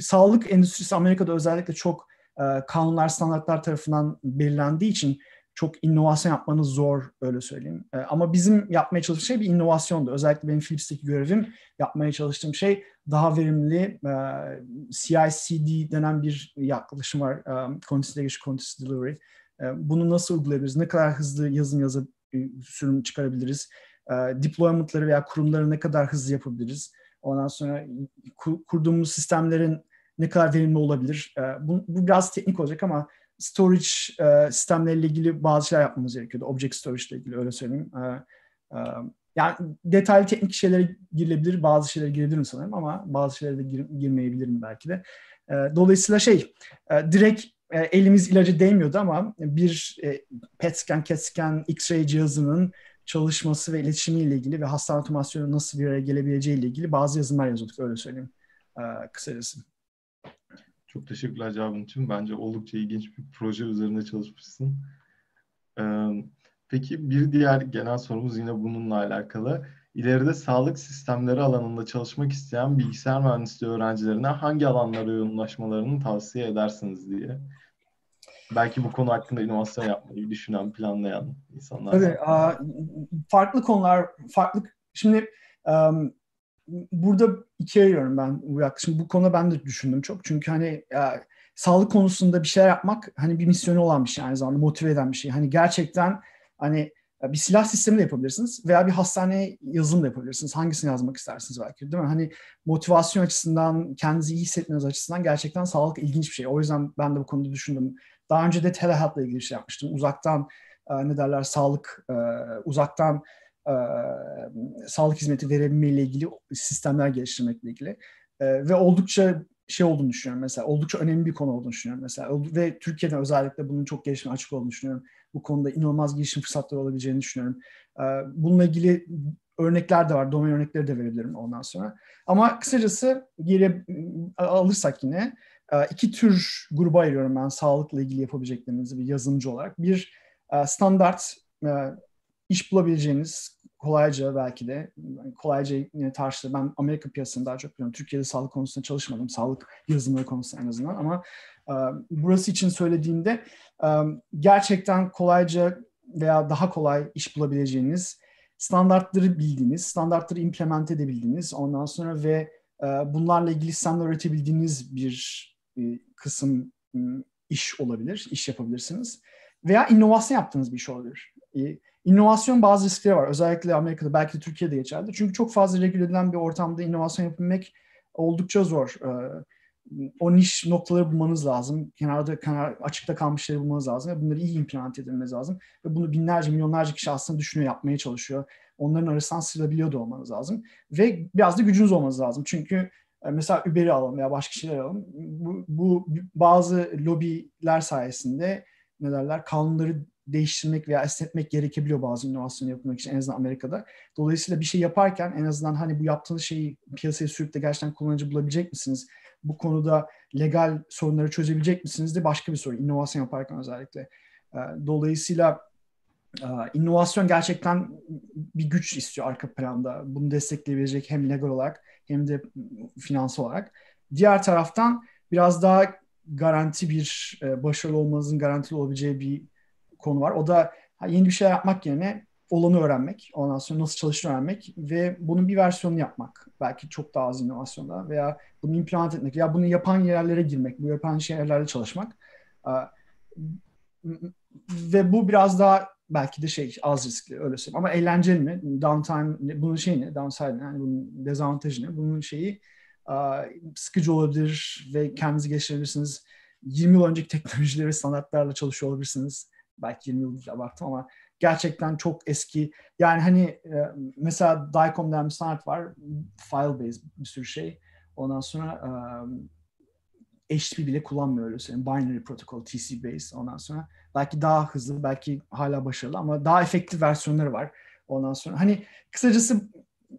sağlık endüstrisi Amerika'da özellikle çok e, kanunlar, standartlar tarafından belirlendiği için çok inovasyon yapmanız zor öyle söyleyeyim. E, ama bizim yapmaya çalıştığımız şey bir inovasyondu. Özellikle benim Philips'teki görevim yapmaya çalıştığım şey daha verimli e, CI/CD denen bir yaklaşım var. E, Continuous Continuous Delivery. E, bunu nasıl uygulayabiliriz? Ne kadar hızlı yazım yazıp e, sürüm çıkarabiliriz? E, deployment'ları veya kurumları ne kadar hızlı yapabiliriz? Ondan sonra kur, kurduğumuz sistemlerin ne kadar verimli olabilir? E, bu, bu biraz teknik olacak ama storage e, sistemleriyle ilgili bazı şeyler yapmamız gerekiyordu. Object storage ile ilgili öyle söyleyeyim. E, e, yani detaylı teknik şeylere girilebilir, bazı şeylere girebilirim sanırım ama bazı şeylere de gir, girmeyebilirim belki de. E, dolayısıyla şey, e, direkt e, elimiz ilacı değmiyordu ama bir e, PET scan, CAT scan, X-ray cihazının çalışması ve iletişimiyle ilgili ve hastane otomasyonu nasıl bir araya gelebileceği ile ilgili bazı yazımlar yazıyorduk öyle söyleyeyim e, kısacası. Çok teşekkürler cevabın için. Bence oldukça ilginç bir proje üzerinde çalışmışsın. Ee, peki bir diğer genel sorumuz yine bununla alakalı. İleride sağlık sistemleri alanında çalışmak isteyen bilgisayar mühendisliği öğrencilerine hangi alanlara yoğunlaşmalarını tavsiye edersiniz diye. Belki bu konu hakkında inovasyon yapmayı düşünen, planlayan insanlar. Tabii. Farklı konular, farklı... Şimdi um, burada ikiye ayırıyorum ben bu yaklaşım. Bu konuda ben de düşündüm çok. Çünkü hani ya, sağlık konusunda bir şeyler yapmak hani bir misyonu olan bir şey aynı zamanda motive eden bir şey. Hani gerçekten hani bir silah sistemi de yapabilirsiniz veya bir hastane yazılım da yapabilirsiniz. Hangisini yazmak istersiniz belki değil mi? Hani motivasyon açısından, kendinizi iyi hissetmeniz açısından gerçekten sağlık ilginç bir şey. O yüzden ben de bu konuda düşündüm. Daha önce de telehealth'la ilgili bir şey yapmıştım. Uzaktan ne derler sağlık, uzaktan e, sağlık hizmeti verebilmeyle ilgili sistemler geliştirmekle ilgili. E, ve oldukça şey olduğunu düşünüyorum mesela. Oldukça önemli bir konu olduğunu düşünüyorum mesela. Ve Türkiye'de özellikle bunun çok gelişme açık olduğunu düşünüyorum. Bu konuda inanılmaz girişim fırsatları olabileceğini düşünüyorum. E, bununla ilgili örnekler de var. Domain örnekleri de verebilirim ondan sonra. Ama kısacası geri alırsak yine iki tür gruba ayırıyorum ben sağlıkla ilgili yapabileceklerinizi bir yazılımcı olarak. Bir standart iş bulabileceğiniz kolayca belki de kolayca yine tartışılır. Ben Amerika piyasasını daha çok biliyorum. Türkiye'de sağlık konusunda çalışmadım. Sağlık yazılımları konusunda en azından ama e, burası için söylediğimde e, gerçekten kolayca veya daha kolay iş bulabileceğiniz standartları bildiğiniz, standartları implement edebildiğiniz ondan sonra ve e, bunlarla ilgili sistemler üretebildiğiniz bir e, kısım e, iş olabilir, iş yapabilirsiniz. Veya inovasyon yaptığınız bir iş olabilir. E, İnovasyon bazı riskleri var. Özellikle Amerika'da belki de Türkiye'de geçerli. Çünkü çok fazla regüle edilen bir ortamda inovasyon yapabilmek oldukça zor. Ee, o niş noktaları bulmanız lazım. Kenarda kenar, açıkta kalmış şeyleri bulmanız lazım ve bunları iyi implement edilmeniz lazım. Ve bunu binlerce, milyonlarca kişi aslında düşünüyor, yapmaya çalışıyor. Onların arasından sıyrılabiliyor da olmanız lazım. Ve biraz da gücünüz olmanız lazım. Çünkü e, mesela Uber'i alalım veya başka şeyler alalım. Bu, bu bazı lobiler sayesinde ne derler kanunları değiştirmek veya esnetmek gerekebiliyor bazı inovasyon yapmak için en azından Amerika'da. Dolayısıyla bir şey yaparken en azından hani bu yaptığınız şeyi piyasaya sürüp de gerçekten kullanıcı bulabilecek misiniz? Bu konuda legal sorunları çözebilecek misiniz de başka bir soru. İnovasyon yaparken özellikle. Ee, dolayısıyla e, inovasyon gerçekten bir güç istiyor arka planda. Bunu destekleyebilecek hem legal olarak hem de finansal olarak. Diğer taraftan biraz daha garanti bir e, başarılı olmanızın garantili olabileceği bir konu var. O da yeni bir şey yapmak yerine olanı öğrenmek, ondan sonra nasıl çalıştığını öğrenmek ve bunun bir versiyonunu yapmak. Belki çok daha az inovasyonda veya bunu implement etmek ya bunu yapan yerlere girmek, bu yapan yerlerde çalışmak. Ve bu biraz daha belki de şey az riskli öyle söyleyeyim. Ama eğlenceli mi? Downtime, bunun şeyi ne? Downside yani bunun dezavantajı ne? Bunun şeyi sıkıcı olabilir ve kendinizi geliştirebilirsiniz. 20 yıl önceki teknolojileri standartlarla çalışıyor olabilirsiniz belki 20 yıl abarttım ama gerçekten çok eski. Yani hani e, mesela DICOM denen bir standart var. File based bir sürü şey. Ondan sonra e, HTTP bile kullanmıyor öyle söyleyeyim. Binary protokol, TC based ondan sonra. Belki daha hızlı, belki hala başarılı ama daha efektif versiyonları var. Ondan sonra hani kısacası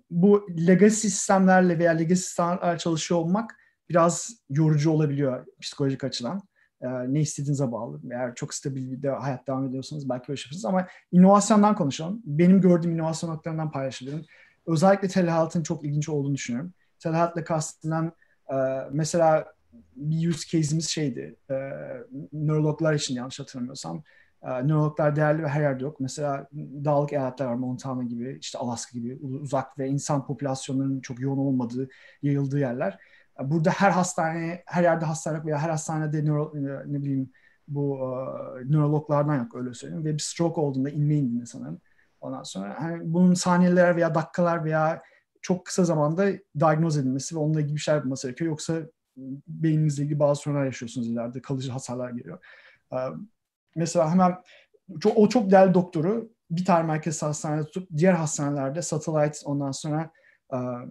bu legacy sistemlerle veya legacy standartlar çalışıyor olmak biraz yorucu olabiliyor psikolojik açıdan. E, ne istediğinize bağlı. Eğer çok stabil bir de hayat devam ediyorsanız belki böyle yaparsınız ama inovasyondan konuşalım. Benim gördüğüm inovasyon noktalarından paylaşabilirim. Özellikle telehealth'ın çok ilginç olduğunu düşünüyorum. Telehealth'le kastedilen e, mesela bir use case'imiz şeydi. E, nörologlar için yanlış hatırlamıyorsam. E, nörologlar değerli ve her yerde yok. Mesela dağlık eyaletler var. Montana gibi, işte Alaska gibi uzak ve insan popülasyonlarının çok yoğun olmadığı, yayıldığı yerler Burada her hastane, her yerde hastane veya her hastanede nöro, e, ne bileyim bu uh, nörologlardan yok öyle söyleyeyim. Ve bir stroke olduğunda inme indiğinde sanırım. Ondan sonra hani bunun saniyeler veya dakikalar veya çok kısa zamanda diagnoz edilmesi ve onunla ilgili bir şey yapılması gerekiyor. Yoksa beyninizle ilgili bazı sorunlar yaşıyorsunuz ileride. Kalıcı hasarlar geliyor. Uh, mesela hemen çok, o çok değerli doktoru bir tane merkez hastanede tutup diğer hastanelerde satellite ondan sonra uh,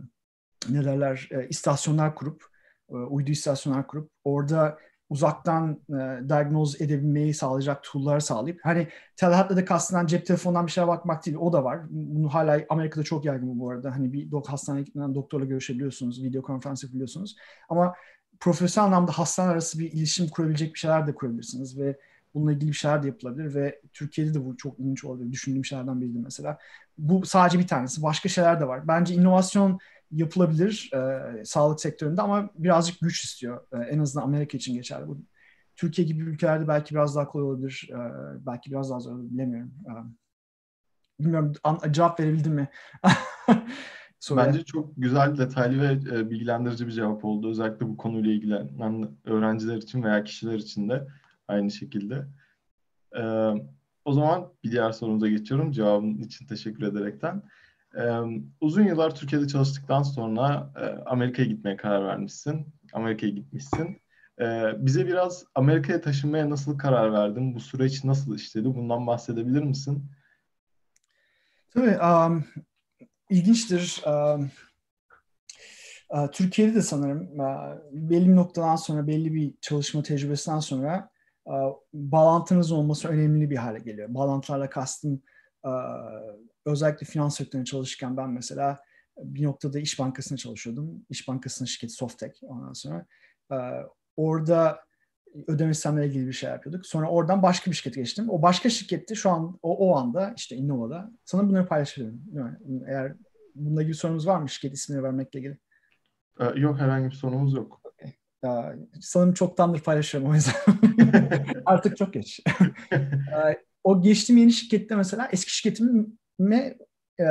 ne derler e, istasyonlar kurup e, uydu istasyonlar kurup orada uzaktan e, diagnoz edebilmeyi sağlayacak tool'lar sağlayıp hani telehealth'le de kastından cep telefonundan bir şeye bakmak değil o da var. Bunu hala Amerika'da çok yaygın bu arada. Hani bir dok hastaneye gitmeden doktorla görüşebiliyorsunuz, video konferans yapabiliyorsunuz. Ama profesyonel anlamda hastane arası bir iletişim kurabilecek bir şeyler de kurabilirsiniz ve bununla ilgili bir şeyler de yapılabilir ve Türkiye'de de bu çok ilginç olabilir. Düşündüğüm şeylerden biriydi mesela. Bu sadece bir tanesi. Başka şeyler de var. Bence inovasyon yapılabilir e, sağlık sektöründe ama birazcık güç istiyor. E, en azından Amerika için geçerli. Bu Türkiye gibi ülkelerde belki biraz daha kolay olabilir. E, belki biraz daha zor olabilir. Bilemiyorum. E, bilmiyorum an, cevap verebildim mi? (laughs) Bence çok güzel, detaylı ve e, bilgilendirici bir cevap oldu. Özellikle bu konuyla ilgilenen öğrenciler için veya kişiler için de aynı şekilde. E, o zaman bir diğer sorumuza geçiyorum. Cevabın için teşekkür ederekten. Uzun yıllar Türkiye'de çalıştıktan sonra e, Amerika'ya gitmeye karar vermişsin. Amerika'ya gitmişsin. Ee, bize biraz Amerika'ya taşınmaya nasıl karar verdin? Bu süreç nasıl işledi? Bundan bahsedebilir misin? Tabii. Um, ilginçtir. Um, Türkiye'de de sanırım belli bir noktadan sonra, belli bir çalışma tecrübesinden sonra uh, bağlantınız olması önemli bir hale geliyor. Bağlantılarla kastım özellikle finans sektöründe çalışırken ben mesela bir noktada İş Bankası'nda çalışıyordum. İş Bankası'nın şirketi Softek ondan sonra. orada ödeme sistemleriyle ilgili bir şey yapıyorduk. Sonra oradan başka bir şirkete geçtim. O başka şirkette şu an o, o anda işte Innova'da. Sana bunları paylaşabilirim. Eğer bununla ilgili sorunuz var mı şirket ismini vermekle ilgili? Yok herhangi bir sorunumuz yok. Okay. sanırım çoktandır paylaşıyorum o yüzden. (laughs) Artık çok geç (laughs) o geçtiğim yeni şirkette mesela eski şirketime e,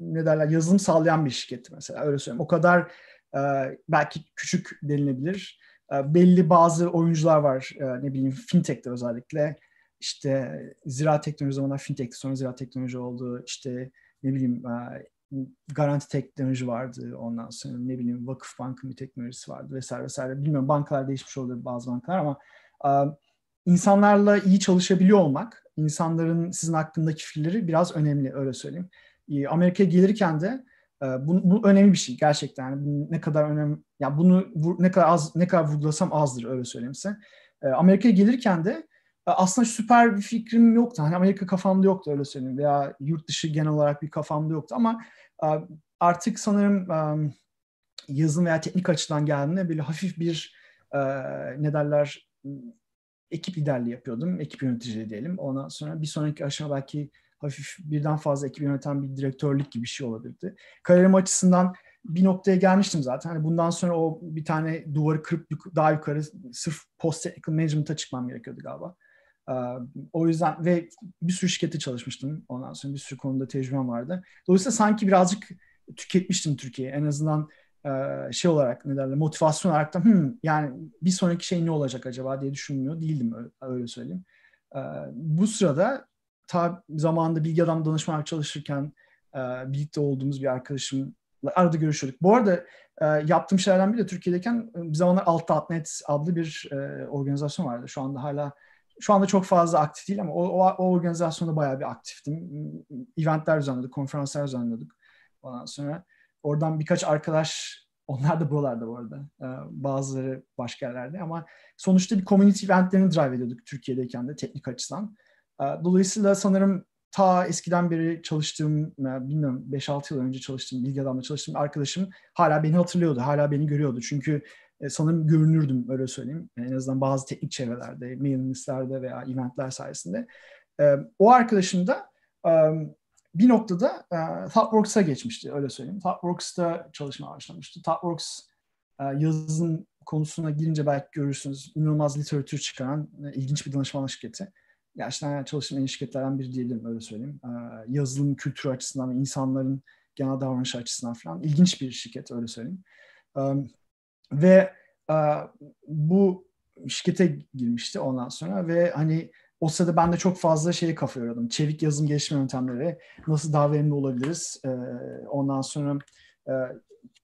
ne derler? Yazılım sağlayan bir şirketti mesela öyle söyleyeyim. O kadar e, belki küçük denilebilir. E, belli bazı oyuncular var e, ne bileyim fintech'te özellikle. İşte ziraat teknoloji zamanlar fintech'ti sonra ziraat teknoloji oldu. İşte ne bileyim e, garanti teknoloji vardı. Ondan sonra ne bileyim vakıf bankı bir teknolojisi vardı vesaire vesaire. Bilmiyorum bankalar değişmiş olabilir bazı bankalar ama e, insanlarla iyi çalışabiliyor olmak insanların sizin hakkındaki fikirleri biraz önemli öyle söyleyeyim. Ee, Amerika'ya gelirken de e, bu, bu önemli bir şey gerçekten. Yani ne kadar önemli, ya yani bunu ne kadar az ne kadar vurgulasam azdır öyle söyleyeyim size. Ee, Amerika'ya gelirken de e, aslında süper bir fikrim yoktu. Hani Amerika kafamda yoktu öyle söyleyeyim veya yurt dışı genel olarak bir kafamda yoktu ama e, artık sanırım yazın veya teknik açıdan geldiğinde böyle hafif bir ne derler ekip liderliği yapıyordum. Ekip yöneticiliği diyelim. Ondan sonra bir sonraki aşama belki hafif birden fazla ekip yöneten bir direktörlük gibi bir şey olabilirdi. Kariyerim açısından bir noktaya gelmiştim zaten. Hani bundan sonra o bir tane duvarı kırıp daha yukarı sırf post technical management'a çıkmam gerekiyordu galiba. o yüzden ve bir sürü şirkette çalışmıştım. Ondan sonra bir sürü konuda tecrübem vardı. Dolayısıyla sanki birazcık tüketmiştim Türkiye'yi. En azından şey olarak ne derler motivasyon olarak da hmm, yani bir sonraki şey ne olacak acaba diye düşünmüyor değildim öyle, öyle söyleyeyim. Bu sırada ta zamanında bilgi adam danışmanlık çalışırken birlikte olduğumuz bir arkadaşımla arada görüşüyorduk. Bu arada yaptığım şeylerden biri de Türkiye'deyken bir zamanlar Alt.net adlı bir organizasyon vardı. Şu anda hala şu anda çok fazla aktif değil ama o, o, o organizasyonda bayağı bir aktiftim. Eventler düzenliyorduk, konferanslar düzenliyorduk. Ondan sonra Oradan birkaç arkadaş, onlar da buralarda bu arada. Ee, bazıları başka yerlerde ama sonuçta bir community eventlerini drive ediyorduk Türkiye'deyken de teknik açıdan. Ee, dolayısıyla sanırım ta eskiden beri çalıştığım, e, bilmiyorum 5-6 yıl önce çalıştığım, bilgi adamla çalıştığım arkadaşım hala beni hatırlıyordu, hala beni görüyordu. Çünkü e, sanırım görünürdüm öyle söyleyeyim. En azından bazı teknik çevrelerde, mailing veya eventler sayesinde. Ee, o arkadaşım da bir noktada e, ThoughtWorks'a geçmişti öyle söyleyeyim. ThoughtWorks'ta çalışmaya başlamıştı. ThoughtWorks e, yazılım konusuna girince belki görürsünüz inanılmaz literatür çıkaran e, ilginç bir danışmanlık şirketi. Gerçekten çalıştığım en şirketlerden biri diyebilirim öyle söyleyeyim. E, yazılım kültürü açısından ve insanların genel davranış açısından falan ilginç bir şirket öyle söyleyeyim. E, ve e, bu şirkete girmişti ondan sonra ve hani o sırada ben de çok fazla şeye kafa yoruyordum. Çevik yazım gelişme yöntemleri, nasıl daha verimli olabiliriz? Ee, ondan sonra e,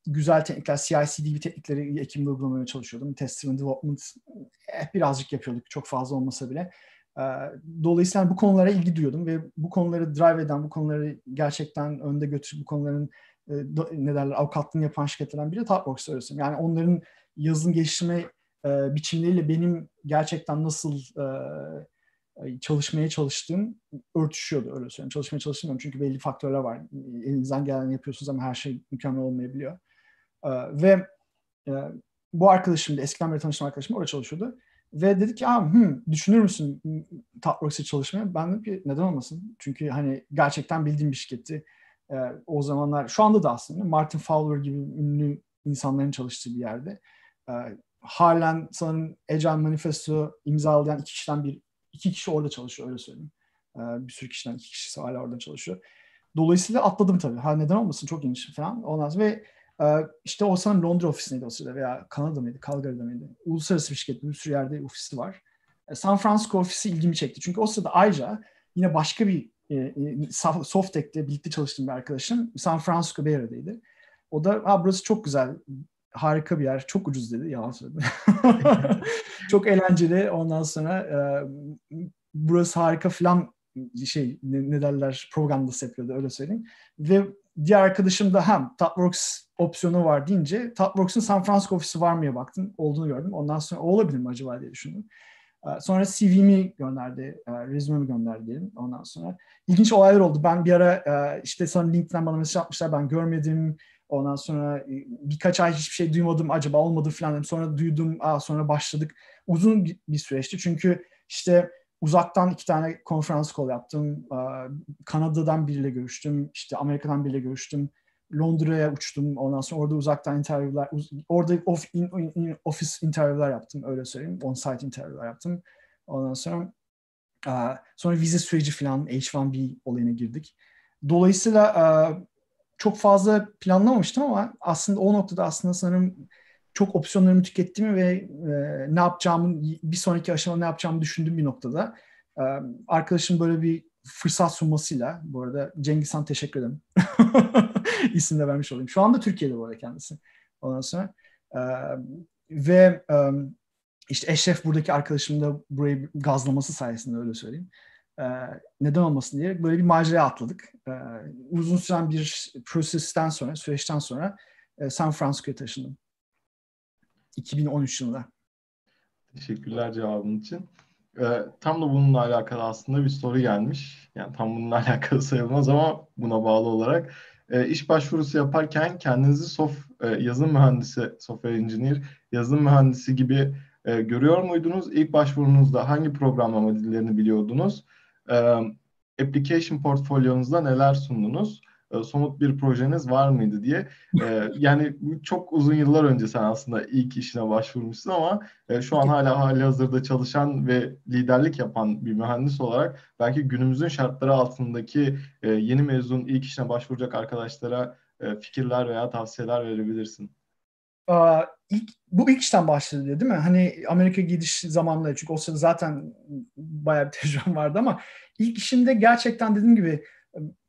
güzel teknikler, CI/CD teknikleri ekimde uygulamaya çalışıyordum. Test driven development eh, birazcık yapıyorduk, çok fazla olmasa bile. Ee, dolayısıyla bu konulara ilgi duyuyordum ve bu konuları drive eden, bu konuları gerçekten önde götürüp bu konuların e, ne derler avukatlığını yapan şirketlerden biri Thoughtworks öylesiyim. Yani onların yazılım geliştirme e, biçimleriyle benim gerçekten nasıl e, çalışmaya çalıştığım örtüşüyordu öyle söyleyeyim. Çalışmaya çalışmıyorum çünkü belli faktörler var. Elinizden geleni yapıyorsunuz ama her şey mükemmel olmayabiliyor. E, ve e, bu arkadaşım da eskiden beri tanıştığım arkadaşım orada çalışıyordu. Ve dedi ki Aa, hmm, düşünür müsün Tatworks'e çalışmaya? Ben dedim ki neden olmasın? Çünkü hani gerçekten bildiğim bir şirketti. Ee, o zamanlar şu anda da aslında Martin Fowler gibi ünlü insanların çalıştığı bir yerde. Ee, halen sanırım Agile Manifesto imzalayan iki kişiden bir iki kişi orada çalışıyor öyle söyleyeyim. Ee, bir sürü kişiden iki kişisi hala orada çalışıyor. Dolayısıyla atladım tabii. Ha neden olmasın çok ilginç falan. Ondan sonra ve ee, işte o sanırım Londra ofisindeydi o sırada veya Kanada mıydı, Calgary'de miydi? Uluslararası bir şirket, bir sürü yerde ofisi var. Ee, San Francisco ofisi ilgimi çekti. Çünkü o sırada ayrıca yine başka bir e, e Softtech'te birlikte çalıştığım bir arkadaşım San Francisco Bay Area'daydı. O da ha, burası çok güzel, harika bir yer, çok ucuz dedi. Yalan söyledi. (laughs) (laughs) çok eğlenceli. Ondan sonra e, burası harika falan şey ne, ne derler propagandası yapıyordu öyle söyleyeyim. Ve diğer arkadaşım da hem Tatworks opsiyonu var deyince Tatworks'ın San Francisco ofisi var mıya baktım. Olduğunu gördüm. Ondan sonra o olabilir mi acaba diye düşündüm. Ee, sonra CV'mi gönderdi, e, resume'mi gönderdi diyelim ondan sonra. ilginç olaylar oldu. Ben bir ara e, işte sonra LinkedIn'den bana mesaj atmışlar ben görmedim. Ondan sonra e, birkaç ay hiçbir şey duymadım acaba olmadı falan dedim. Sonra duydum, aa, sonra başladık. Uzun bir süreçti çünkü işte uzaktan iki tane konferans call yaptım. Kanada'dan biriyle görüştüm. işte Amerika'dan biriyle görüştüm. Londra'ya uçtum. Ondan sonra orada uzaktan interviewler, orada off, in, in, office interviewler yaptım. Öyle söyleyeyim. On-site interviewler yaptım. Ondan sonra sonra vize süreci falan H1B olayına girdik. Dolayısıyla çok fazla planlamamıştım ama aslında o noktada aslında sanırım çok opsiyonlarımı tükettiğimi ve e, ne yapacağımı, bir sonraki aşamada ne yapacağımı düşündüğüm bir noktada e, arkadaşım böyle bir fırsat sunmasıyla, bu arada Cengiz Han teşekkür ederim. (laughs) İsim de vermiş olayım. Şu anda Türkiye'de bu arada kendisi. Ondan sonra e, ve e, işte Eşref buradaki arkadaşım da burayı gazlaması sayesinde öyle söyleyeyim. E, neden olmasın diye böyle bir maceraya atladık. E, uzun süren bir prosesten sonra, süreçten sonra e, San Francisco'ya taşındım. 2013 yılında. Teşekkürler cevabın için. Ee, tam da bununla alakalı aslında bir soru gelmiş. Yani tam bununla (laughs) alakalı sayılmaz ama buna bağlı olarak. E, iş başvurusu yaparken kendinizi sof, e, yazılım mühendisi, software engineer, yazılım mühendisi gibi e, görüyor muydunuz? İlk başvurunuzda hangi programlama dillerini biliyordunuz? Application portfolyonuzda neler sundunuz? Somut bir projeniz var mıydı diye. (laughs) Yani çok uzun yıllar önce sen aslında ilk işine başvurmuşsun ama şu an hala hali hazırda çalışan ve liderlik yapan bir mühendis olarak belki günümüzün şartları altındaki yeni mezun ilk işine başvuracak arkadaşlara fikirler veya tavsiyeler verebilirsin. İlk, bu ilk işten başladı değil mi? Hani Amerika gidiş zamanları çünkü o sırada zaten bayağı bir (laughs) tecrübem vardı ama ilk işimde gerçekten dediğim gibi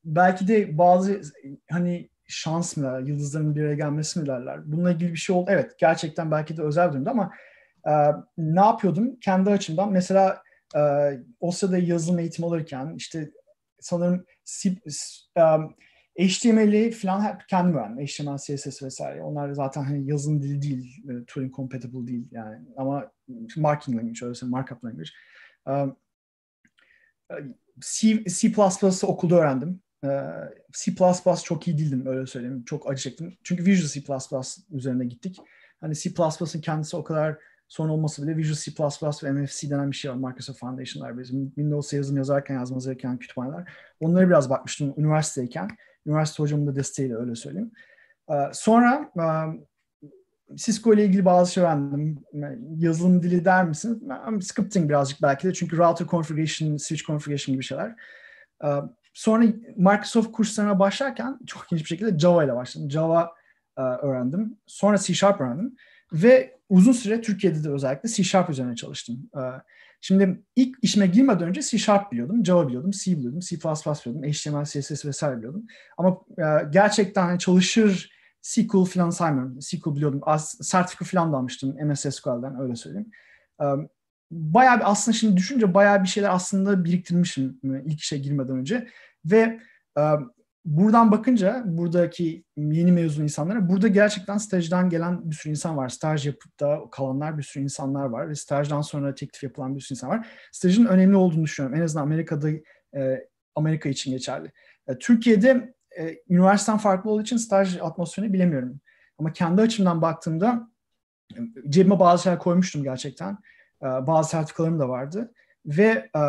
belki de bazı hani şans mı derler, yıldızların bir araya gelmesi mi derler. Bununla ilgili bir şey oldu. Evet gerçekten belki de özel bir durumda ama e, ne yapıyordum kendi açımdan? Mesela e, o sırada yazılım eğitimi alırken işte sanırım um, HTML'i falan hep kendim öğrendim. HTML, CSS vesaire. Onlar zaten hani yazılım dili değil, e, Turing compatible değil yani. Ama marking language, öyle markup language. C, C++ okulda öğrendim. C++ çok iyi değildim öyle söyleyeyim. Çok acı çektim. Çünkü Visual C++ üzerine gittik. Hani C++'ın kendisi o kadar sorun olmasa bile Visual C++ ve MFC denen bir şey var. Microsoft Foundation'lar bizim Windows yazılım yazarken yazmamız gereken kütüphaneler. Onları biraz bakmıştım üniversiteyken. Üniversite hocamın da desteğiyle öyle söyleyeyim. Sonra Cisco ile ilgili bazı şey öğrendim. Yazılım dili der misin? Scripting birazcık belki de çünkü router configuration, switch configuration gibi şeyler. Sonra Microsoft kurslarına başlarken çok ilginç bir şekilde Java ile başladım. Java öğrendim. Sonra C Sharp öğrendim. Ve uzun süre Türkiye'de de özellikle C Sharp üzerine çalıştım. Şimdi ilk işime girmeden önce C Sharp biliyordum, Java biliyordum, C biliyordum, C++ biliyordum, HTML, CSS vesaire biliyordum. Ama gerçekten hani çalışır SQL falan saymıyorum. SQL biliyordum. Az, sertifika falan da almıştım MS SQL'den öyle söyleyeyim. Bayağı bir aslında şimdi düşünce bayağı bir şeyler aslında biriktirmişim ilk işe girmeden önce. Ve buradan bakınca buradaki yeni mezun insanlara burada gerçekten stajdan gelen bir sürü insan var. Staj yapıp da kalanlar bir sürü insanlar var ve stajdan sonra teklif yapılan bir sürü insan var. Stajın önemli olduğunu düşünüyorum. En azından Amerika'da e, Amerika için geçerli. E, Türkiye'de e, üniversiteden farklı olduğu için staj atmosferini bilemiyorum. Ama kendi açımdan baktığımda e, cebime bazı şeyler koymuştum gerçekten. E, bazı sertifikalarım da vardı ve e,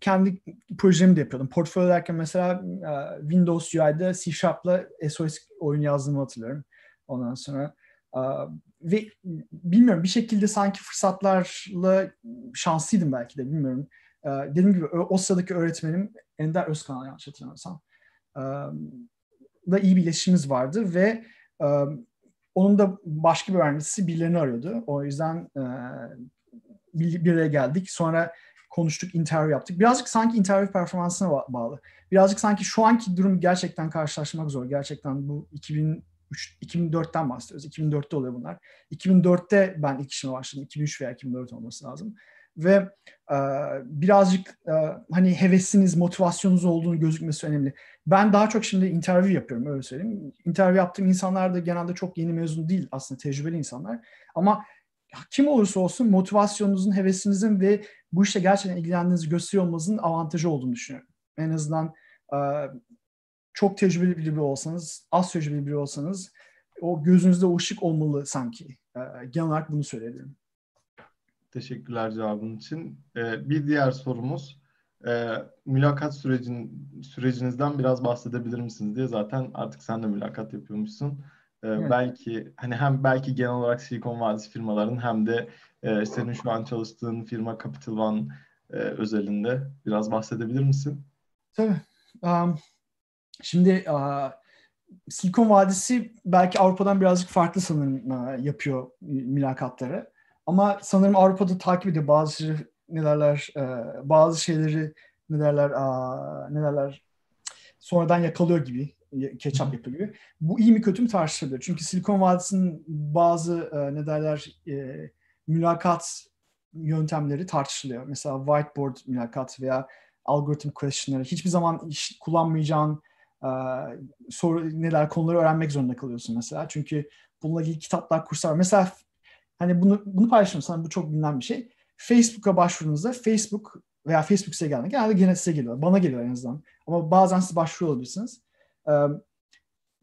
kendi projemi de yapıyordum. Portfolyo derken mesela e, Windows UI'de C Sharp'la SOS oyun yazdığımı hatırlıyorum. Ondan sonra e, ve bilmiyorum bir şekilde sanki fırsatlarla şanslıydım belki de bilmiyorum. E, dediğim gibi o, o sıradaki öğretmenim Ender Özkan'a yanlış hatırlamıyorsam da iyi bir iletişimimiz vardı ve e, onun da başka bir öğrencisi birilerini arıyordu. O yüzden e, bir, bir araya geldik. Sonra konuştuk, interview yaptık. Birazcık sanki interview performansına bağlı. Birazcık sanki şu anki durum gerçekten karşılaşmak zor. Gerçekten bu 2003 2004'ten bahsediyoruz. 2004'te oluyor bunlar. 2004'te ben ilk işime başladım. 2003 veya 2004 olması lazım. Ve e, birazcık e, hani hevesiniz, motivasyonunuz olduğunu gözükmesi önemli. Ben daha çok şimdi interview yapıyorum öyle söyleyeyim. Interview yaptığım insanlar da genelde çok yeni mezun değil aslında tecrübeli insanlar. Ama kim olursa olsun motivasyonunuzun, hevesinizin ve bu işte gerçekten ilgilendiğinizi gösteriyor olmanızın avantajı olduğunu düşünüyorum. En azından e, çok tecrübeli biri olsanız, az tecrübeli biri olsanız o gözünüzde o ışık olmalı sanki. E, genel olarak bunu söyleyebilirim. Teşekkürler cevabın için. E, bir diğer sorumuz, mülakat sürecin sürecinizden biraz bahsedebilir misiniz diye zaten artık sen de mülakat yapıyormuşsun. Evet. Belki hani hem belki genel olarak Silikon Vadisi firmaların hem de e, senin şu an çalıştığın firma Capital One e, özelinde biraz bahsedebilir misin? Tabii. Um, şimdi uh, Silikon Vadisi belki Avrupa'dan birazcık farklı sanırım uh, yapıyor mülakatları. Ama sanırım Avrupa'da takip ediyor bazı ne derler uh, bazı şeyleri ne derler uh, ne derler sonradan yakalıyor gibi ketçap yapıyor gibi. Bu iyi mi kötü mü tartışılıyor. Çünkü Silikon Vadisi'nin bazı e, ne derler e, mülakat yöntemleri tartışılıyor. Mesela whiteboard mülakat veya algoritm questionları. Hiçbir zaman iş kullanmayacağın e, soru neler konuları öğrenmek zorunda kalıyorsun mesela. Çünkü bununla ilgili kitaplar, kurslar. Mesela hani bunu bunu paylaşıyorum sana bu çok bilinen bir şey. Facebook'a başvurduğunuzda Facebook veya Facebook size geldiğinde genelde gene size geliyor. Bana geliyor en azından. Ama bazen siz başvuru olabilirsiniz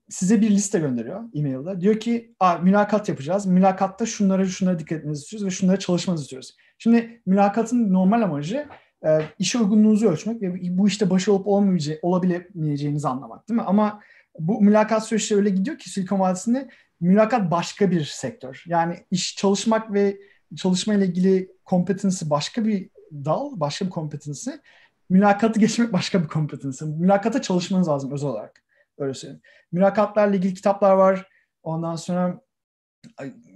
size bir liste gönderiyor e-mail'da. Diyor ki mülakat yapacağız. Mülakatta şunlara şunlara dikkat etmenizi istiyoruz ve şunlara çalışmanızı istiyoruz. Şimdi mülakatın normal amacı e, işe uygunluğunuzu ölçmek ve bu işte başarılı olup olmayacağını, olabilemeyeceğinizi anlamak değil mi? Ama bu mülakat süreçleri öyle gidiyor ki Silikon Vadisi'nde mülakat başka bir sektör. Yani iş çalışmak ve çalışma ile ilgili kompetansı başka bir dal, başka bir kompetansı. Mülakatı geçmek başka bir kompetansı. Mülakata çalışmanız lazım özel olarak. Öyle söyleyeyim. Mülakatlarla ilgili kitaplar var. Ondan sonra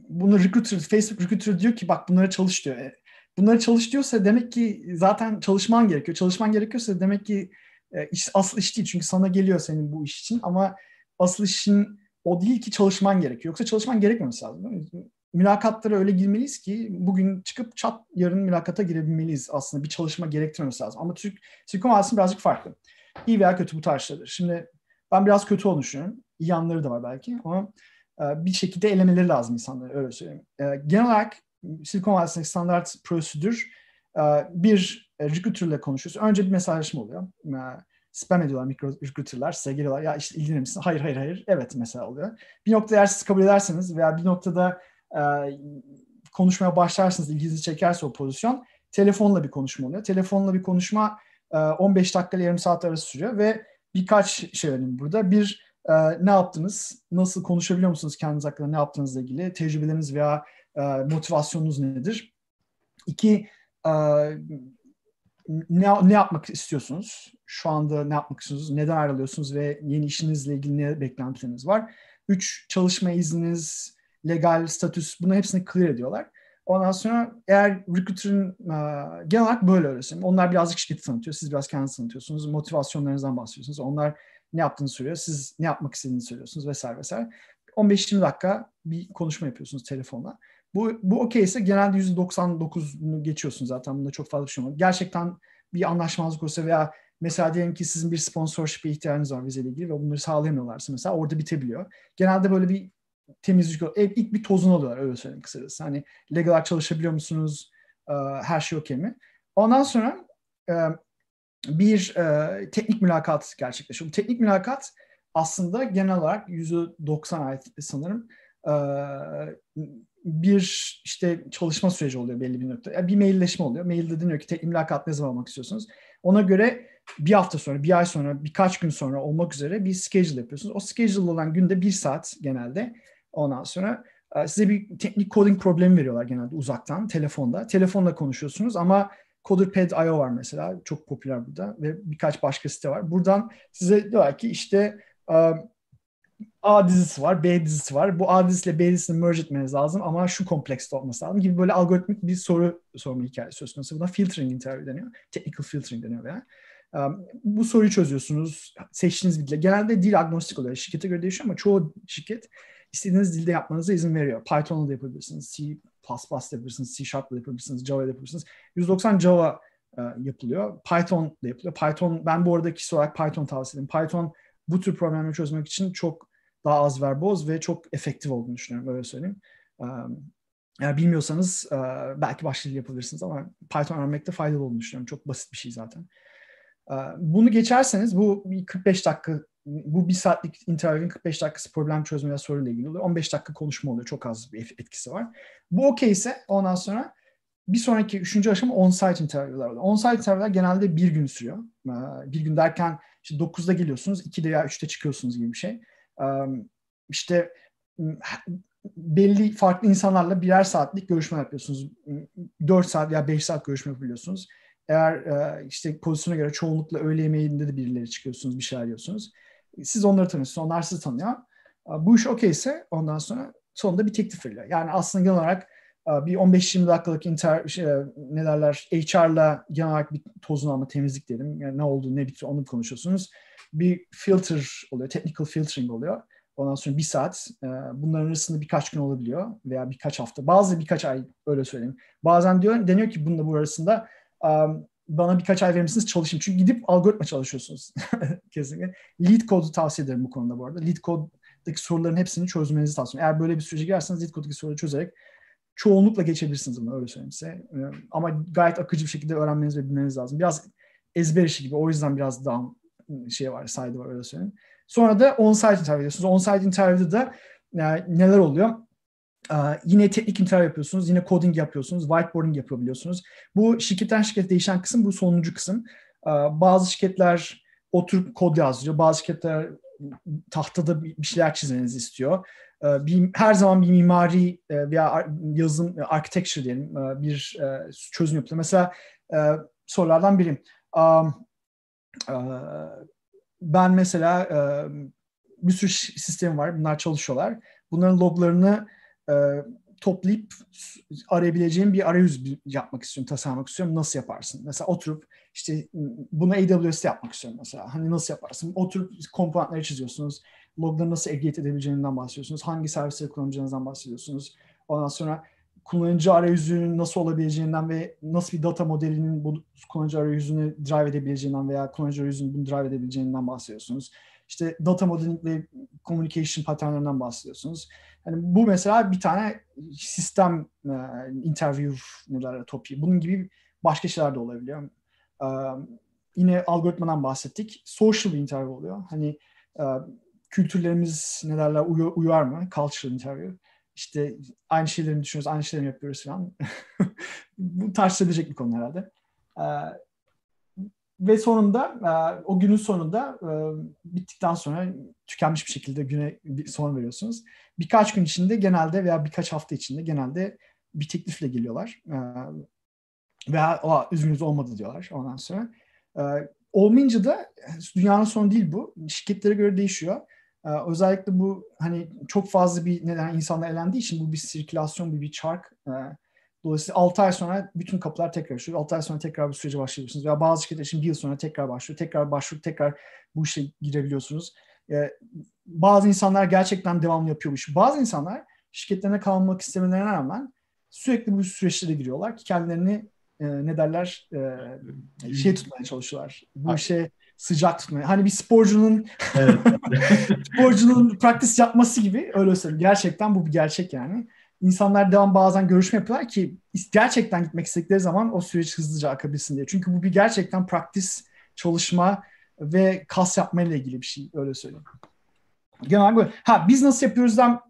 bunu recruiter, Facebook recruiter diyor ki bak bunları çalış diyor. E, bunları çalış diyorsa demek ki zaten çalışman gerekiyor. Çalışman gerekiyorsa demek ki e, iş, asıl iş değil. Çünkü sana geliyor senin bu iş için ama asıl işin o değil ki çalışman gerekiyor. Yoksa çalışman gerekmemesi lazım. Mülakatlara öyle girmeliyiz ki bugün çıkıp çat yarın mülakata girebilmeliyiz aslında. Bir çalışma gerektirmemesi lazım. Ama Türk Silikon Vadisi birazcık farklı. İyi veya kötü bu tartışılır. Şimdi ben biraz kötü olduğunu düşünüyorum. İyi yanları da var belki ama e, bir şekilde elemeleri lazım insanları öyle söyleyeyim. E, genel olarak Silikon Vadisi'ndeki standart prosedür e, bir recruiter ile konuşuyorsun. Önce bir mesajlaşma oluyor. Spam ediyorlar mikro recruiterlar. Size geliyorlar. Ya işte ilgilenir misin? Hayır, hayır, hayır. Evet mesela oluyor. Bir noktada eğer siz kabul ederseniz veya bir noktada konuşmaya başlarsınız, ilginizi çekerse o pozisyon telefonla bir konuşma oluyor. Telefonla bir konuşma 15 dakika ile yarım saat arası sürüyor ve birkaç şey önemli burada. Bir, e, ne yaptınız? Nasıl konuşabiliyor musunuz kendiniz hakkında ne yaptığınızla ilgili? Tecrübeleriniz veya e, motivasyonunuz nedir? İki, e, ne, ne yapmak istiyorsunuz? Şu anda ne yapmak istiyorsunuz? Neden ayrılıyorsunuz ve yeni işinizle ilgili ne beklentileriniz var? Üç, çalışma izniniz, legal statüs, bunu hepsini clear ediyorlar. Ondan sonra eğer recruiter'ın uh, genel olarak böyle öyle Onlar birazcık şirketi tanıtıyor. Siz biraz kendinizi tanıtıyorsunuz. Motivasyonlarınızdan bahsediyorsunuz. Onlar ne yaptığını söylüyor. Siz ne yapmak istediğini söylüyorsunuz vesaire vesaire. 15-20 dakika bir konuşma yapıyorsunuz telefonla. Bu, bu okey ise genelde %99'unu geçiyorsun zaten. Bunda çok fazla bir şey olmaz. Gerçekten bir anlaşmazlık olsa veya Mesela diyelim ki sizin bir sponsorship'e ihtiyacınız var vizeyle ilgili ve bunları sağlayamıyorlarsa mesela orada bitebiliyor. Genelde böyle bir temizlik, ilk bir tozunu alıyorlar öyle söyleyeyim kısacası. Hani legal çalışabiliyor musunuz? E, her şey okey mi? Ondan sonra e, bir e, teknik mülakat gerçekleşiyor. Bu teknik mülakat aslında genel olarak %90 ait sanırım bir işte çalışma süreci oluyor belli bir nokta. Bir mailleşme oluyor. Mailde deniyor ki teknik mülakat ne zaman olmak istiyorsunuz? Ona göre bir hafta sonra, bir ay sonra, birkaç gün sonra olmak üzere bir schedule yapıyorsunuz. O schedule olan günde bir saat genelde. Ondan sonra size bir teknik coding problemi veriyorlar genelde uzaktan, telefonda. Telefonla konuşuyorsunuz ama CoderPad.io var mesela. Çok popüler burada ve birkaç başka site var. Buradan size diyor ki işte A dizisi var, B dizisi var. Bu A dizisiyle B dizisini merge etmeniz lazım ama şu komplekste olması lazım gibi böyle algoritmik bir soru sorma hikayesi söz konusu. Buna filtering interview deniyor. Technical filtering deniyor veya. Um, bu soruyu çözüyorsunuz. Seçtiğiniz bir dille. Genelde dil agnostik oluyor. Şirkete göre değişiyor ama çoğu şirket istediğiniz dilde yapmanıza izin veriyor. Python'la da yapabilirsiniz, C++ da yapabilirsiniz, C Sharp'la da yapabilirsiniz, Java'da yapabilirsiniz. 190 Java e, yapılıyor. Python da yapılıyor. Python, ben bu arada kişi olarak Python tavsiye ederim. Python bu tür problemleri çözmek için çok daha az verboz ve çok efektif olduğunu düşünüyorum öyle söyleyeyim. Yani bilmiyorsanız belki başka dil yapabilirsiniz ama Python öğrenmekte faydalı olduğunu düşünüyorum. Çok basit bir şey zaten. Bunu geçerseniz bu 45 dakika bu bir saatlik interview'in 45 dakikası problem çözme ve soruyla ilgili oluyor. 15 dakika konuşma oluyor. Çok az bir etkisi var. Bu okey ise ondan sonra bir sonraki üçüncü aşama on-site interview'lar oluyor. On-site interview'lar genelde bir gün sürüyor. Bir gün derken işte 9'da geliyorsunuz, 2'de ya 3'te çıkıyorsunuz gibi bir şey işte belli farklı insanlarla birer saatlik görüşme yapıyorsunuz. 4 saat veya 5 saat görüşme yapabiliyorsunuz. Eğer işte pozisyona göre çoğunlukla öğle yemeğinde de birileri çıkıyorsunuz, bir şeyler yiyorsunuz. Siz onları tanıyorsunuz, onlar sizi tanıyor. Bu iş okeyse ondan sonra sonunda bir teklif veriliyor. Yani aslında genel olarak bir 15-20 dakikalık inter, şey, ne derler HR'la genel olarak bir tozunu alma, temizlik diyelim. Yani ne oldu, ne bitti onu konuşuyorsunuz bir filter oluyor, technical filtering oluyor. Ondan sonra bir saat. Bunların arasında birkaç gün olabiliyor veya birkaç hafta. Bazı birkaç ay öyle söyleyeyim. Bazen diyor deniyor ki bununla bu arasında bana birkaç ay verir misiniz çalışayım. Çünkü gidip algoritma çalışıyorsunuz. (laughs) Kesinlikle. Lead kodu tavsiye ederim bu konuda bu arada. Lead koddaki soruların hepsini çözmenizi tavsiye ederim. Eğer böyle bir sürece girerseniz lead koddaki soruları çözerek çoğunlukla geçebilirsiniz bunu öyle söyleyeyim size. Ama gayet akıcı bir şekilde öğrenmeniz ve bilmeniz lazım. Biraz ezber işi gibi. O yüzden biraz daha şey var, saydı var öyle söyleyeyim. Sonra da on-site interview ediyorsunuz. On-site interview'da da yani neler oluyor? Yine teknik interview yapıyorsunuz, yine coding yapıyorsunuz, whiteboarding yapabiliyorsunuz. Bu şirketten şirkete değişen kısım bu sonuncu kısım. Bazı şirketler oturup kod yazdırıyor, bazı şirketler tahtada bir şeyler çizmenizi istiyor. Bir, her zaman bir mimari e, veya yazılım, architecture diyelim e, bir çözüm yapılıyor. Mesela sorulardan biri. Um, ben mesela bir sürü sistem var. Bunlar çalışıyorlar. Bunların loglarını toplayıp arayabileceğim bir arayüz yapmak istiyorum, tasarlamak istiyorum. Nasıl yaparsın? Mesela oturup işte bunu AWS'te yapmak istiyorum mesela. Hani nasıl yaparsın? Oturup komponentleri çiziyorsunuz. Logları nasıl aggregate edebileceğinden bahsediyorsunuz. Hangi servisleri kullanacağınızdan bahsediyorsunuz. Ondan sonra kullanıcı arayüzünün nasıl olabileceğinden ve nasıl bir data modelinin bu kullanıcı arayüzünü drive edebileceğinden veya kullanıcı arayüzünün bunu drive edebileceğinden bahsediyorsunuz. İşte data modeling communication paternlerinden bahsediyorsunuz. Yani bu mesela bir tane sistem e, interview neler topi. Bunun gibi başka şeyler de olabiliyor. E, yine algoritmadan bahsettik. Social bir interview oluyor. Hani e, kültürlerimiz ne derler uyar mı? Cultural interview işte aynı şeyleri düşünüyoruz, aynı şeyleri yapıyoruz falan. (laughs) Bu tartışılabilecek bir konu herhalde. Ee, ve sonunda e, o günün sonunda e, bittikten sonra tükenmiş bir şekilde güne bir son veriyorsunuz. Birkaç gün içinde genelde veya birkaç hafta içinde genelde bir teklifle geliyorlar. E, veya o üzgünüz olmadı diyorlar ondan sonra. E, olmayınca da dünyanın sonu değil bu. Şirketlere göre değişiyor. Özellikle bu hani çok fazla bir neden insanlar elendiği için bu bir sirkülasyon, bir, bir çark. Dolayısıyla 6 ay sonra bütün kapılar tekrar açılıyor. 6 ay sonra tekrar bir sürece başlıyorsunuz. Veya bazı şirketler için bir yıl sonra tekrar başlıyor. Tekrar başvurup tekrar bu işe girebiliyorsunuz. Ee, bazı insanlar gerçekten devamlı yapıyormuş. Bazı insanlar şirketlerine kalmak istemelerine rağmen sürekli bu süreçlere giriyorlar ki kendilerini e, ne derler e, şey tutmaya çalışıyorlar. Bu işe sıcak tutmaya. Hani bir sporcunun evet. (laughs) sporcunun praktis yapması gibi öyle söyleyeyim. Gerçekten bu bir gerçek yani. İnsanlar devam bazen görüşme yapıyorlar ki gerçekten gitmek istedikleri zaman o süreç hızlıca akabilsin diye. Çünkü bu bir gerçekten praktis çalışma ve kas yapma ile ilgili bir şey öyle söyleyeyim. Genel böyle. Ha biz nasıl yapıyoruzdan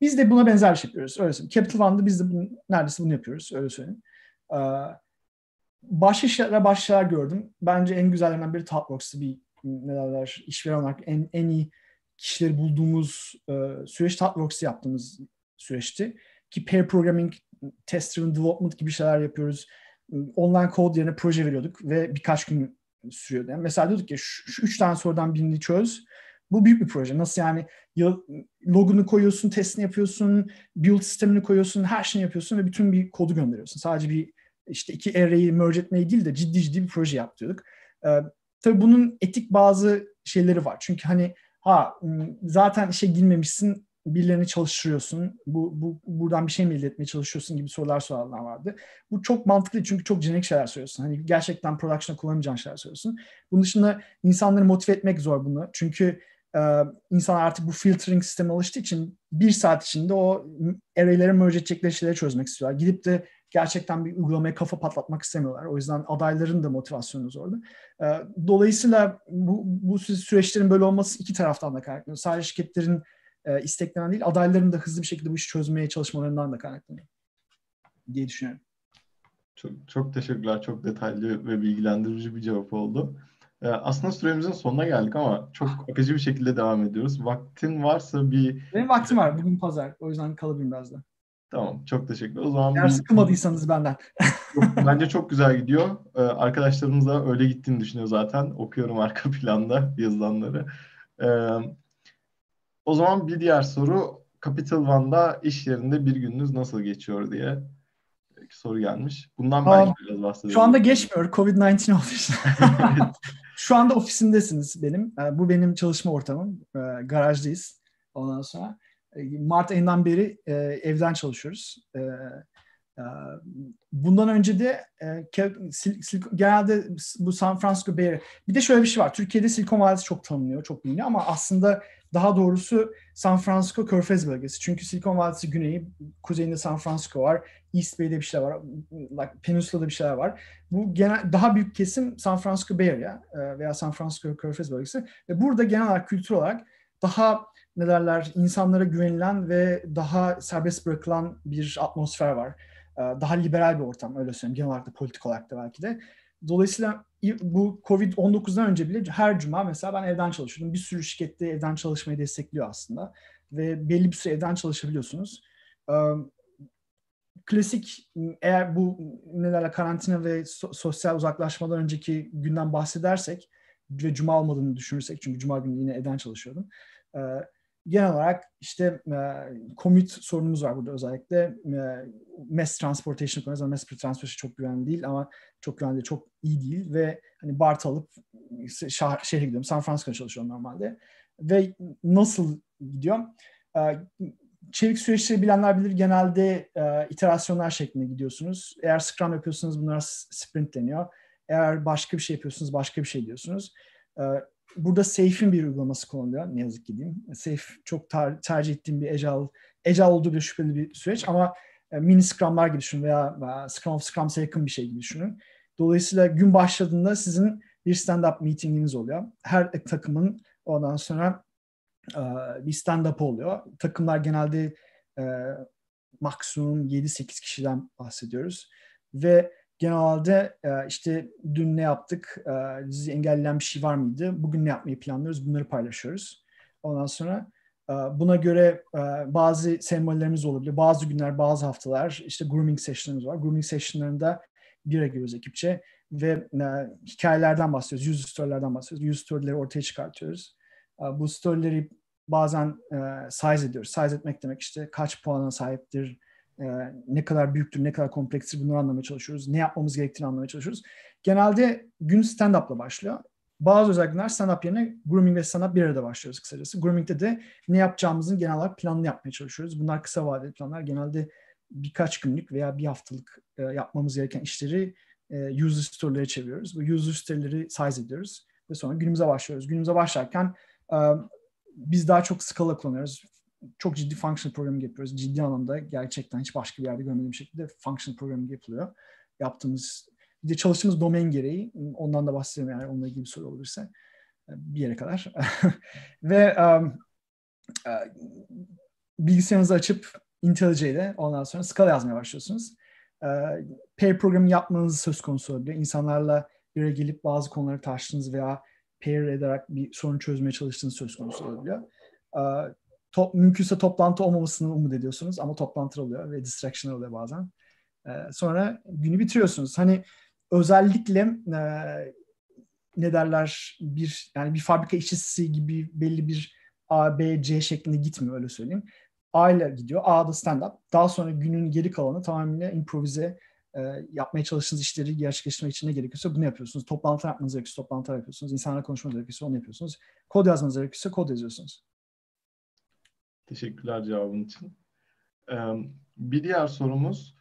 biz de buna benzer bir şey yapıyoruz. Öyle söyleyeyim. Capital One'da biz de bunu, neredeyse bunu yapıyoruz. Öyle söyleyeyim. Ee, başka şeyler, başka şeyler gördüm. Bence en güzellerinden biri Talkworks'ta bir ne derler işveren olarak en, en iyi kişileri bulduğumuz e, süreç Talkworks'ta yaptığımız süreçti. Ki pair programming, test driven development gibi şeyler yapıyoruz. Online kod yerine proje veriyorduk ve birkaç gün sürüyordu. Yani mesela diyorduk ki şu, şu üç tane sorudan birini çöz. Bu büyük bir proje. Nasıl yani logunu koyuyorsun, testini yapıyorsun, build sistemini koyuyorsun, her şeyini yapıyorsun ve bütün bir kodu gönderiyorsun. Sadece bir işte iki array'i merge etmeyi değil de ciddi ciddi bir proje yaptıyorduk. Ee, tabii bunun etik bazı şeyleri var. Çünkü hani ha zaten işe girmemişsin birilerini çalıştırıyorsun. Bu, bu buradan bir şey mi elde etmeye çalışıyorsun gibi sorular soranlar vardı. Bu çok mantıklı çünkü çok jenerik şeyler söylüyorsun. Hani gerçekten production'a kullanamayacağın şeyler söylüyorsun. Bunun dışında insanları motive etmek zor bunu. Çünkü e, insanlar artık bu filtering sistemi alıştığı için bir saat içinde o array'lere merge edecekleri şeyleri çözmek istiyorlar. Gidip de gerçekten bir uygulamaya kafa patlatmak istemiyorlar. O yüzden adayların da motivasyonu zordu. E, dolayısıyla bu, bu süreçlerin böyle olması iki taraftan da kaynaklanıyor. Sadece şirketlerin e, isteklerinden değil, adayların da hızlı bir şekilde bu işi çözmeye çalışmalarından da kaynaklanıyor diye düşünüyorum. Çok, çok teşekkürler. Çok detaylı ve bilgilendirici bir cevap oldu. Ee, aslında süremizin sonuna geldik ama çok akıcı bir şekilde devam ediyoruz. Vaktin varsa bir... Benim vaktim var. Bugün pazar. O yüzden kalabilirim biraz da. Tamam. Çok teşekkürler. O zaman Eğer sıkılmadıysanız benden. bence çok güzel gidiyor. Ee, arkadaşlarımız da öyle gittiğini düşünüyor zaten. Okuyorum arka planda yazılanları. Ee, o zaman bir diğer soru Capital One'da iş yerinde bir gününüz nasıl geçiyor diye soru gelmiş. Bundan ben biraz bahsedelim. Şu anda geçmiyor. Covid-19 olduğu için. (laughs) Şu anda ofisimdesiniz benim. Ee, bu benim çalışma ortamım. Ee, garajdayız. Ondan sonra e, Mart ayından beri e, evden çalışıyoruz. Ee, e, bundan önce de genelde bu San Francisco Bay bir de şöyle bir şey var. Türkiye'de Silikon Vadisi çok tanınıyor, çok biliniyor ama aslında daha doğrusu San Francisco Körfez bölgesi. Çünkü Silikon Vadisi güneyi, kuzeyinde San Francisco var, East Bay'de bir şeyler var, like Peninsula'da bir şeyler var. Bu genel daha büyük kesim San Francisco Bay Area e, veya San Francisco Körfez bölgesi ve burada genel olarak kültür olarak daha ne derler insanlara güvenilen ve daha serbest bırakılan bir atmosfer var. E, daha liberal bir ortam öyle söyleyeyim genel olarak da politik olarak da belki de. Dolayısıyla bu Covid-19'dan önce bile her cuma mesela ben evden çalışıyordum. Bir sürü şirkette evden çalışmayı destekliyor aslında. Ve belli bir süre evden çalışabiliyorsunuz. Klasik eğer bu nelerle karantina ve sosyal uzaklaşmadan önceki günden bahsedersek ve cuma olmadığını düşünürsek çünkü cuma günü yine evden çalışıyordum genel olarak işte e, commute sorunumuz var burada özellikle. E, mass transportation ama mass transportation çok güvenli değil ama çok güvenli çok iyi değil ve hani BART alıp şehre gidiyorum. San Francisco'da çalışıyorum normalde. Ve nasıl gidiyor? E, çevik süreçleri bilenler bilir genelde e, iterasyonlar şeklinde gidiyorsunuz. Eğer Scrum yapıyorsanız bunlar sprint deniyor. Eğer başka bir şey yapıyorsunuz başka bir şey diyorsunuz. E, burada Safe'in bir uygulaması kullanılıyor. Ne yazık ki diyeyim. Safe çok tar- tercih ettiğim bir Agile, Agile olduğu bir şüpheli bir süreç ama e, mini Scrum'lar gibi düşünün veya, veya Scrum of Scrums'a yakın bir şey gibi düşünün. Dolayısıyla gün başladığında sizin bir stand-up meetinginiz oluyor. Her takımın ondan sonra e, bir stand-up oluyor. Takımlar genelde e, maksimum 7-8 kişiden bahsediyoruz. Ve genelde e, işte dün ne yaptık, e, engelleyen bir şey var mıydı, bugün ne yapmayı planlıyoruz bunları paylaşıyoruz. Ondan sonra e, buna göre e, bazı sembollerimiz olabilir. Bazı günler, bazı haftalar işte grooming session'larımız var. Grooming session'larında bir giriyoruz ekipçe ve hikayelerden bahsediyoruz, user story'lerden bahsediyoruz. User story'leri ortaya çıkartıyoruz. Bu story'leri bazen size ediyoruz. Size etmek demek işte kaç puana sahiptir, e, ne kadar büyüktür, ne kadar komplekstir bunları anlamaya çalışıyoruz. Ne yapmamız gerektiğini anlamaya çalışıyoruz. Genelde gün stand-up'la başlıyor. Bazı özellikler stand-up yerine grooming ve stand-up bir arada başlıyoruz kısacası. Grooming'de de ne yapacağımızın genel olarak planını yapmaya çalışıyoruz. Bunlar kısa vadeli planlar. Genelde birkaç günlük veya bir haftalık e, yapmamız gereken işleri e, user story'lere çeviriyoruz. Bu user story'leri size ediyoruz ve sonra günümüze başlıyoruz. Günümüze başlarken e, biz daha çok Scala kullanıyoruz. Çok ciddi functional programming yapıyoruz. Ciddi anlamda gerçekten hiç başka bir yerde görmediğim şekilde functional programming yapılıyor. Yaptığımız, bir de çalıştığımız domain gereği, ondan da bahsedeyim yani onunla ilgili bir soru olursa e, bir yere kadar. (laughs) ve um, bilgisayarınızı açıp IntelliJ ile ondan sonra Scala yazmaya başlıyorsunuz. E, pair programı yapmanız söz konusu olabiliyor. İnsanlarla bir araya gelip bazı konuları tartıştığınız veya pair ederek bir sorun çözmeye çalıştığınız söz konusu olabiliyor. E, top, mümkünse toplantı olmamasını umut ediyorsunuz ama toplantı oluyor ve distraction oluyor bazen. E, sonra günü bitiriyorsunuz. Hani özellikle e, ne derler bir yani bir fabrika işçisi gibi belli bir A, B, C şeklinde gitmiyor öyle söyleyeyim. A ile gidiyor. A'da stand-up. Daha sonra günün geri kalanı tamamen improvize e, yapmaya çalıştığınız işleri gerçekleştirmek için ne gerekiyorsa bunu yapıyorsunuz. Toplantı yapmanız gerekiyorsa toplantı yapıyorsunuz. İnsanlarla konuşmanız gerekiyorsa onu yapıyorsunuz. Kod yazmanız gerekiyorsa kod yazıyorsunuz. Teşekkürler cevabın için. Bir diğer sorumuz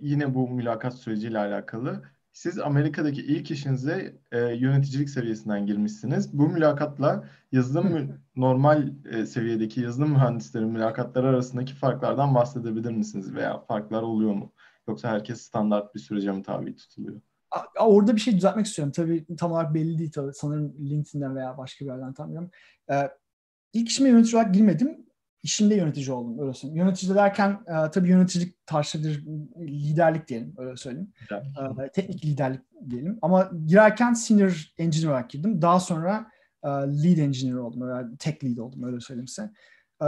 yine bu mülakat süreciyle alakalı. Siz Amerika'daki ilk işinize e, yöneticilik seviyesinden girmişsiniz. Bu mülakatla yazılım (laughs) normal e, seviyedeki yazılım mühendislerin mülakatları arasındaki farklardan bahsedebilir misiniz? Veya farklar oluyor mu? Yoksa herkes standart bir sürece mi tabi tutuluyor? Orada bir şey düzeltmek istiyorum. Tabii tam olarak belli değil tabii. Sanırım LinkedIn'den veya başka bir yerden tam bilmiyorum. Ee, ilk işime yönetici olarak girmedim işinde yönetici oldum öyle söyleyeyim. Yönetici derken e, tabii yöneticilik tarzı liderlik diyelim öyle söyleyeyim. E, teknik liderlik diyelim. Ama girerken senior engineer olarak girdim. Daha sonra e, lead engineer oldum. Yani tech lead oldum öyle söyleyeyim size. E,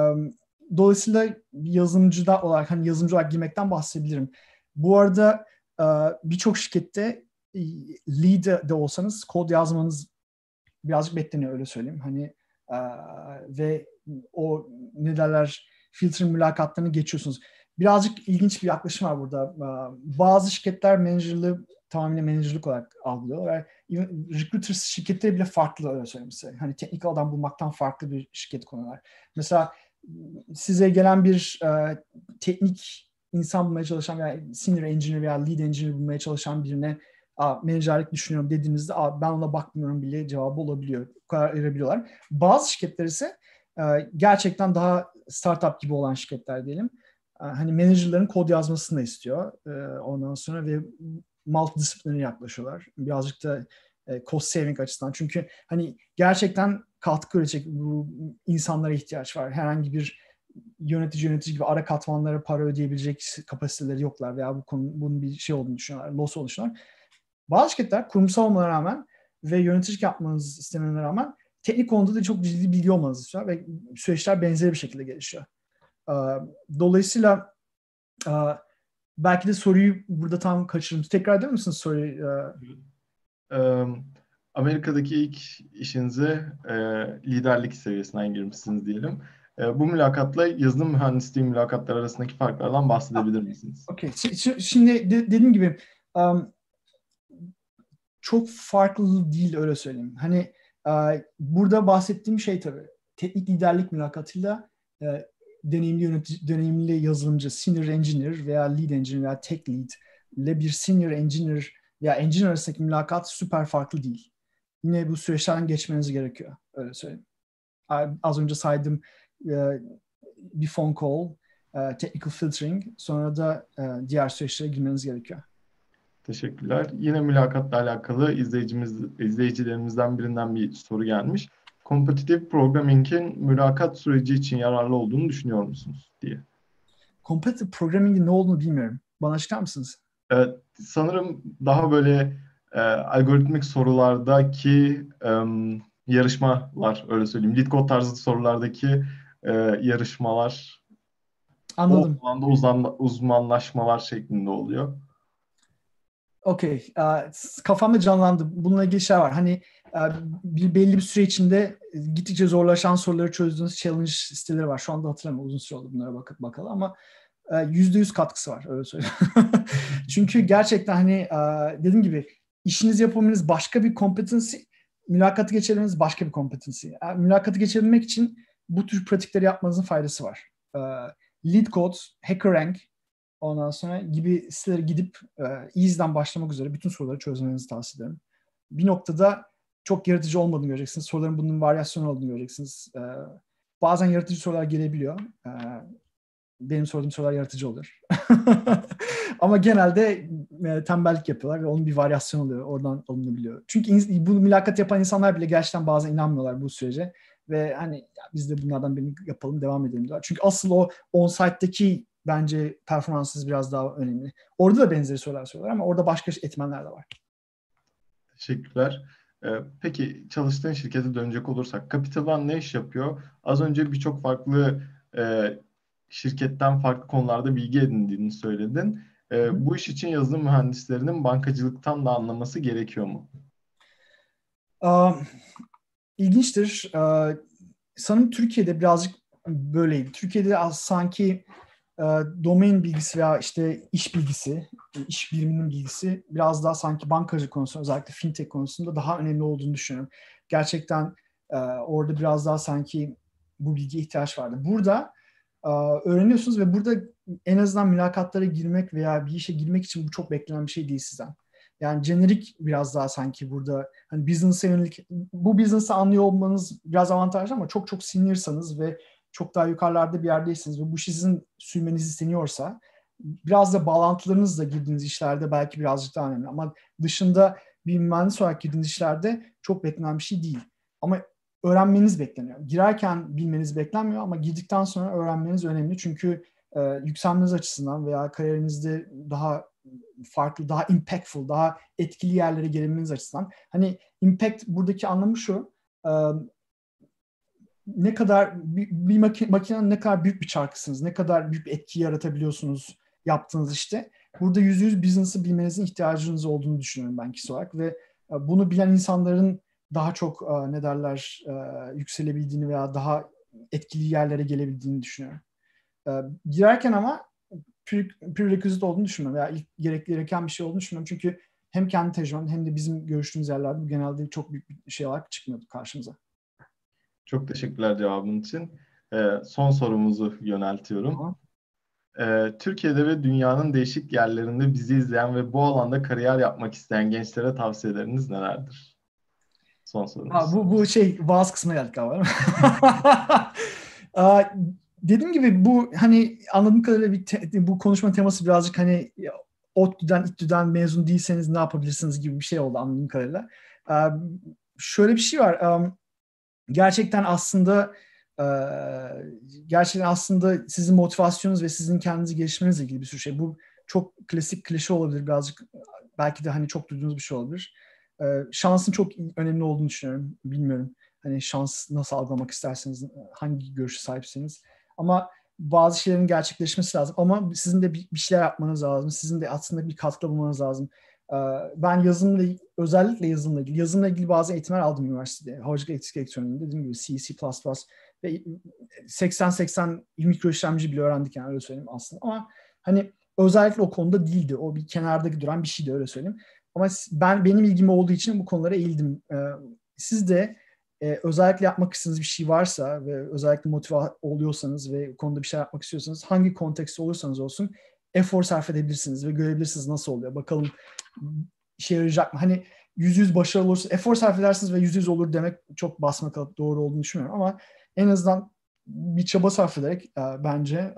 dolayısıyla yazılımcı da olarak hani yazılımcı olarak girmekten bahsedebilirim. Bu arada e, birçok şirkette e, lead de olsanız kod yazmanız birazcık bekleniyor öyle söyleyeyim. Hani ve o ne derler filtre mülakatlarını geçiyorsunuz. Birazcık ilginç bir yaklaşım var burada. Bazı şirketler menajerlığı tamamen menajerlik olarak algılıyor. Ve recruiter şirketleri bile farklı öyle söyleyeyim. Hani teknik adam bulmaktan farklı bir şirket konular. Mesela size gelen bir e, teknik insan bulmaya çalışan veya senior engineer veya lead engineer bulmaya çalışan birine menajerlik düşünüyorum dediğinizde ben ona bakmıyorum bile cevabı olabiliyor. Karar. Bazı şirketler ise ee, gerçekten daha startup gibi olan şirketler diyelim. Ee, hani menajerlerin kod yazmasını da istiyor. Ee, ondan sonra ve multidisipliner yaklaşıyorlar. Birazcık da e, cost saving açısından. Çünkü hani gerçekten katkı üretecek bu insanlara ihtiyaç var. Herhangi bir yönetici yönetici gibi ara katmanlara para ödeyebilecek kapasiteleri yoklar veya bu konu bunun bir şey olduğunu düşünüyorlar, loss olduğunu düşünüyorlar. Bazı şirketler kurumsal olmalarına rağmen ve yöneticilik yapmanız istemelerine rağmen teknik konuda da çok ciddi bilgi olmanızı istiyor ve süreçler benzer bir şekilde gelişiyor. Dolayısıyla belki de soruyu burada tam kaçırdım. Tekrar eder misiniz soruyu? Amerika'daki ilk işinize liderlik seviyesinden girmişsiniz diyelim. Bu mülakatla yazılım mühendisliği mülakatlar arasındaki farklardan bahsedebilir misiniz? Okey. Şimdi dediğim gibi um, çok farklı değil öyle söyleyeyim. Hani ee, burada bahsettiğim şey tabii teknik liderlik mülakatıyla e, deneyimli yönetici, deneyimli yazılımcı, senior engineer veya lead engineer veya tech lead ile bir senior engineer veya engineer arasındaki mülakat süper farklı değil. Yine bu süreçlerden geçmeniz gerekiyor. Öyle söyleyeyim. Az önce saydım e, bir phone call, e, technical filtering, sonra da diğer süreçlere girmeniz gerekiyor. Teşekkürler. Yine mülakatla alakalı izleyicimiz, izleyicilerimizden birinden bir soru gelmiş. Kompetitif programming'in mülakat süreci için yararlı olduğunu düşünüyor musunuz diye. Kompetitif programming'in ne olduğunu bilmiyorum. Bana açıklar mısınız? Evet, sanırım daha böyle e, algoritmik sorulardaki e, yarışmalar öyle söyleyeyim. Lead code tarzı sorulardaki e, yarışmalar Anladım. o alanda uzman, uzmanlaşmalar şeklinde oluyor. Okey. Kafamda canlandı. Bununla ilgili şey var. Hani bir belli bir süre içinde gittikçe zorlaşan soruları çözdüğünüz challenge siteleri var. Şu anda hatırlamıyorum. Uzun süre oldu bunlara bakıp bakalım ama yüzde yüz katkısı var. Öyle söyleyeyim. (laughs) Çünkü gerçekten hani dediğim gibi işinizi yapabilmeniz başka bir competency, mülakatı geçirmeniz başka bir competency. Mülakatı geçebilmek için bu tür pratikleri yapmanızın faydası var. Lead code, HackerRank, Ondan sonra gibi sitelere gidip e, Easy'den başlamak üzere bütün soruları çözmenizi tavsiye ederim. Bir noktada çok yaratıcı olmadığını göreceksiniz. Soruların bunun varyasyonu olduğunu göreceksiniz. E, bazen yaratıcı sorular gelebiliyor. E, benim sorduğum sorular yaratıcı olur. (laughs) Ama genelde e, tembellik yapıyorlar ve onun bir varyasyonu oluyor. Oradan alınabiliyor. Çünkü in, bu mülakat yapan insanlar bile gerçekten bazen inanmıyorlar bu sürece. Ve hani ya biz de bunlardan birini yapalım, devam edelim diyorlar. Çünkü asıl o on-site'deki bence performansınız biraz daha önemli. Orada da benzeri sorular soruyorlar ama orada başka etmenler de var. Teşekkürler. Ee, peki çalıştığın şirkete dönecek olursak Capital One ne iş yapıyor? Az önce birçok farklı e, şirketten farklı konularda bilgi edindiğini söyledin. E, bu iş için yazılım mühendislerinin bankacılıktan da anlaması gerekiyor mu? Uh, ilginçtir. Uh, sanırım Türkiye'de birazcık böyleydi. Türkiye'de az sanki e, domain bilgisi veya işte iş bilgisi, iş biliminin bilgisi biraz daha sanki bankacı konusunda özellikle fintech konusunda daha önemli olduğunu düşünüyorum. Gerçekten e, orada biraz daha sanki bu bilgiye ihtiyaç vardı. Burada e, öğreniyorsunuz ve burada en azından mülakatlara girmek veya bir işe girmek için bu çok beklenen bir şey değil sizden. Yani jenerik biraz daha sanki burada hani business'e yönelik bu business'ı anlıyor olmanız biraz avantajlı ama çok çok seniorsanız ve çok daha yukarılarda bir yerdeyseniz ve bu sizin sürmeniz isteniyorsa biraz da bağlantılarınızla girdiğiniz işlerde belki birazcık daha önemli. Ama dışında bir mühendis olarak girdiğiniz işlerde çok beklenen bir şey değil. Ama öğrenmeniz bekleniyor. Girerken bilmeniz beklenmiyor ama girdikten sonra öğrenmeniz önemli. Çünkü e, yükselmeniz açısından veya kariyerinizde daha farklı, daha impactful, daha etkili yerlere gelebilmeniz açısından. Hani impact buradaki anlamı şu, e, ne kadar bir, bir makinenin ne kadar büyük bir çarkısınız, ne kadar büyük bir etki yaratabiliyorsunuz yaptığınız işte. Burada yüzde yüz business'ı bilmenizin ihtiyacınız olduğunu düşünüyorum ben kişi olarak ve e, bunu bilen insanların daha çok e, ne derler e, yükselebildiğini veya daha etkili yerlere gelebildiğini düşünüyorum. Girerken ama prerequisite olduğunu düşünmüyorum veya ilk gerek, gereken bir şey olduğunu düşünmüyorum. Çünkü hem kendi tecrübem hem de bizim görüştüğümüz yerlerde genelde çok büyük bir şey olarak çıkmıyordu karşımıza. Çok teşekkürler cevabın için. Ee, son sorumuzu yöneltiyorum. Ee, Türkiye'de ve dünyanın değişik yerlerinde bizi izleyen ve bu alanda kariyer yapmak isteyen gençlere tavsiyeleriniz nelerdir? Son sorumuz. Ha, bu, bu şey vaaz kısmına geldik galiba. (laughs) dediğim gibi bu hani anladığım kadarıyla bir te, bu konuşma teması birazcık hani ODTÜ'den, İTTÜ'den mezun değilseniz ne yapabilirsiniz gibi bir şey oldu anladığım kadarıyla. şöyle bir şey var. Gerçekten aslında gerçekten aslında sizin motivasyonunuz ve sizin kendinizi geliştirmenizle ilgili bir sürü şey. Bu çok klasik klişe olabilir birazcık. Belki de hani çok duyduğunuz bir şey olabilir. şansın çok önemli olduğunu düşünüyorum. Bilmiyorum. Hani şans nasıl algılamak isterseniz, hangi görüşe sahipseniz. Ama bazı şeylerin gerçekleşmesi lazım. Ama sizin de bir, şeyler yapmanız lazım. Sizin de aslında bir katkı bulmanız lazım. Ben yazılımla özellikle yazılımla ilgili yazılımla ilgili bazı eğitimler aldım üniversitede. Havacılık elektrik elektroniğinde dediğim gibi C, C++ ve 80-80 mikro işlemci bile öğrendik yani öyle söyleyeyim aslında. Ama hani özellikle o konuda değildi. O bir kenarda duran bir şeydi öyle söyleyeyim. Ama ben benim ilgim olduğu için bu konulara eğildim. Ee, siz de e, özellikle yapmak istediğiniz bir şey varsa ve özellikle motive oluyorsanız ve konuda bir şey yapmak istiyorsanız hangi kontekst olursanız olsun efor sarf edebilirsiniz ve görebilirsiniz nasıl oluyor. Bakalım işe yarayacak mı? Hani yüz yüz başarılı olursa efor sarf edersiniz ve yüz yüz olur demek çok basma kalıp doğru olduğunu düşünmüyorum ama en azından bir çaba sarf ederek e, bence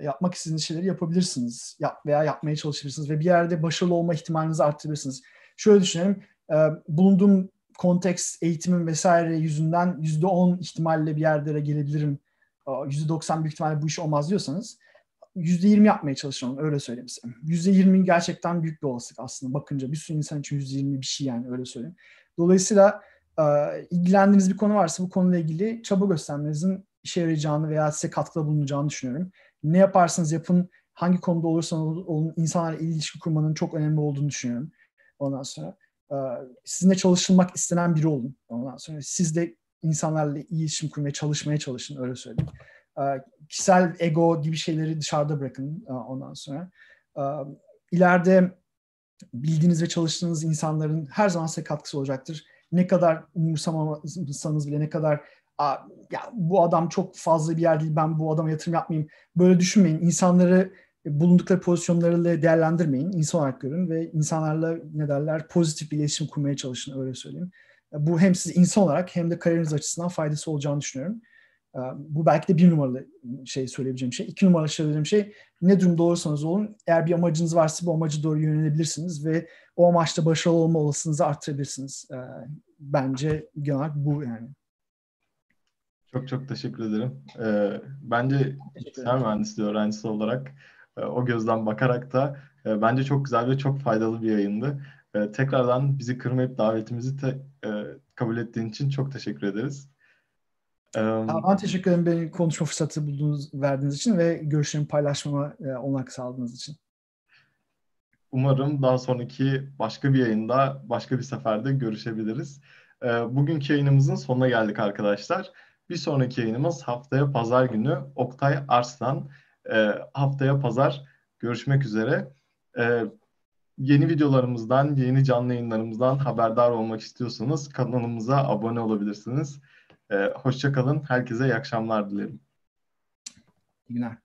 e, yapmak istediğiniz şeyleri yapabilirsiniz. Yap veya yapmaya çalışabilirsiniz ve bir yerde başarılı olma ihtimalinizi arttırabilirsiniz. Şöyle düşünelim. E, bulunduğum konteks, eğitimin vesaire yüzünden yüzde on ihtimalle bir yerlere gelebilirim. Yüzde doksan büyük ihtimalle bu iş olmaz diyorsanız yüzde yirmi yapmaya çalışın öyle söyleyeyim size. Yüzde yirmi gerçekten büyük bir olasılık aslında bakınca. Bir sürü insan için yüzde yirmi bir şey yani öyle söyleyeyim. Dolayısıyla ilgilendiğiniz bir konu varsa bu konuyla ilgili çaba göstermenizin işe yarayacağını veya size katkıda bulunacağını düşünüyorum. Ne yaparsanız yapın, hangi konuda olursanız olun, insanlarla ilişki kurmanın çok önemli olduğunu düşünüyorum. Ondan sonra ee, sizinle çalışılmak istenen biri olun. Ondan sonra siz de insanlarla iletişim kurmaya çalışmaya çalışın öyle söyleyeyim. Ee, kişisel ego gibi şeyleri dışarıda bırakın e, ondan sonra. Ee, ileride bildiğiniz ve çalıştığınız insanların her zaman size katkısı olacaktır. Ne kadar umursamasanız bile ne kadar ya bu adam çok fazla bir yer değil ben bu adama yatırım yapmayayım. Böyle düşünmeyin. İnsanları bulundukları pozisyonlarıyla değerlendirmeyin. İnsan olarak görün ve insanlarla ne derler pozitif bir iletişim kurmaya çalışın öyle söyleyeyim. Bu hem siz insan olarak hem de kariyeriniz açısından faydası olacağını düşünüyorum. Bu belki de bir numaralı şey söyleyebileceğim şey. İki numaralı söyleyeceğim şey ne durumda olursanız olun eğer bir amacınız varsa bu amacı doğru yönelebilirsiniz ve o amaçta başarılı olma olasılığınızı arttırabilirsiniz. Bence genel olarak bu yani. Çok çok teşekkür ederim. Ee, bence bilgisayar mühendisliği öğrencisi olarak e, o gözden bakarak da e, bence çok güzel ve çok faydalı bir yayındı. E, tekrardan bizi kırmayıp davetimizi te, kabul ettiğin için çok teşekkür ederiz. Ben teşekkür ederim beni konuşma fırsatı bulduğunuz, verdiğiniz için ve görüşlerimi paylaşmama e, olanak sağladığınız için. Umarım daha sonraki başka bir yayında, başka bir seferde görüşebiliriz. E, bugünkü yayınımızın sonuna geldik arkadaşlar. Bir sonraki yayınımız haftaya pazar günü Oktay Arslan. E, haftaya pazar görüşmek üzere. E, yeni videolarımızdan, yeni canlı yayınlarımızdan haberdar olmak istiyorsanız kanalımıza abone olabilirsiniz. E, hoşça kalın. Herkese iyi akşamlar dilerim. İyi günler.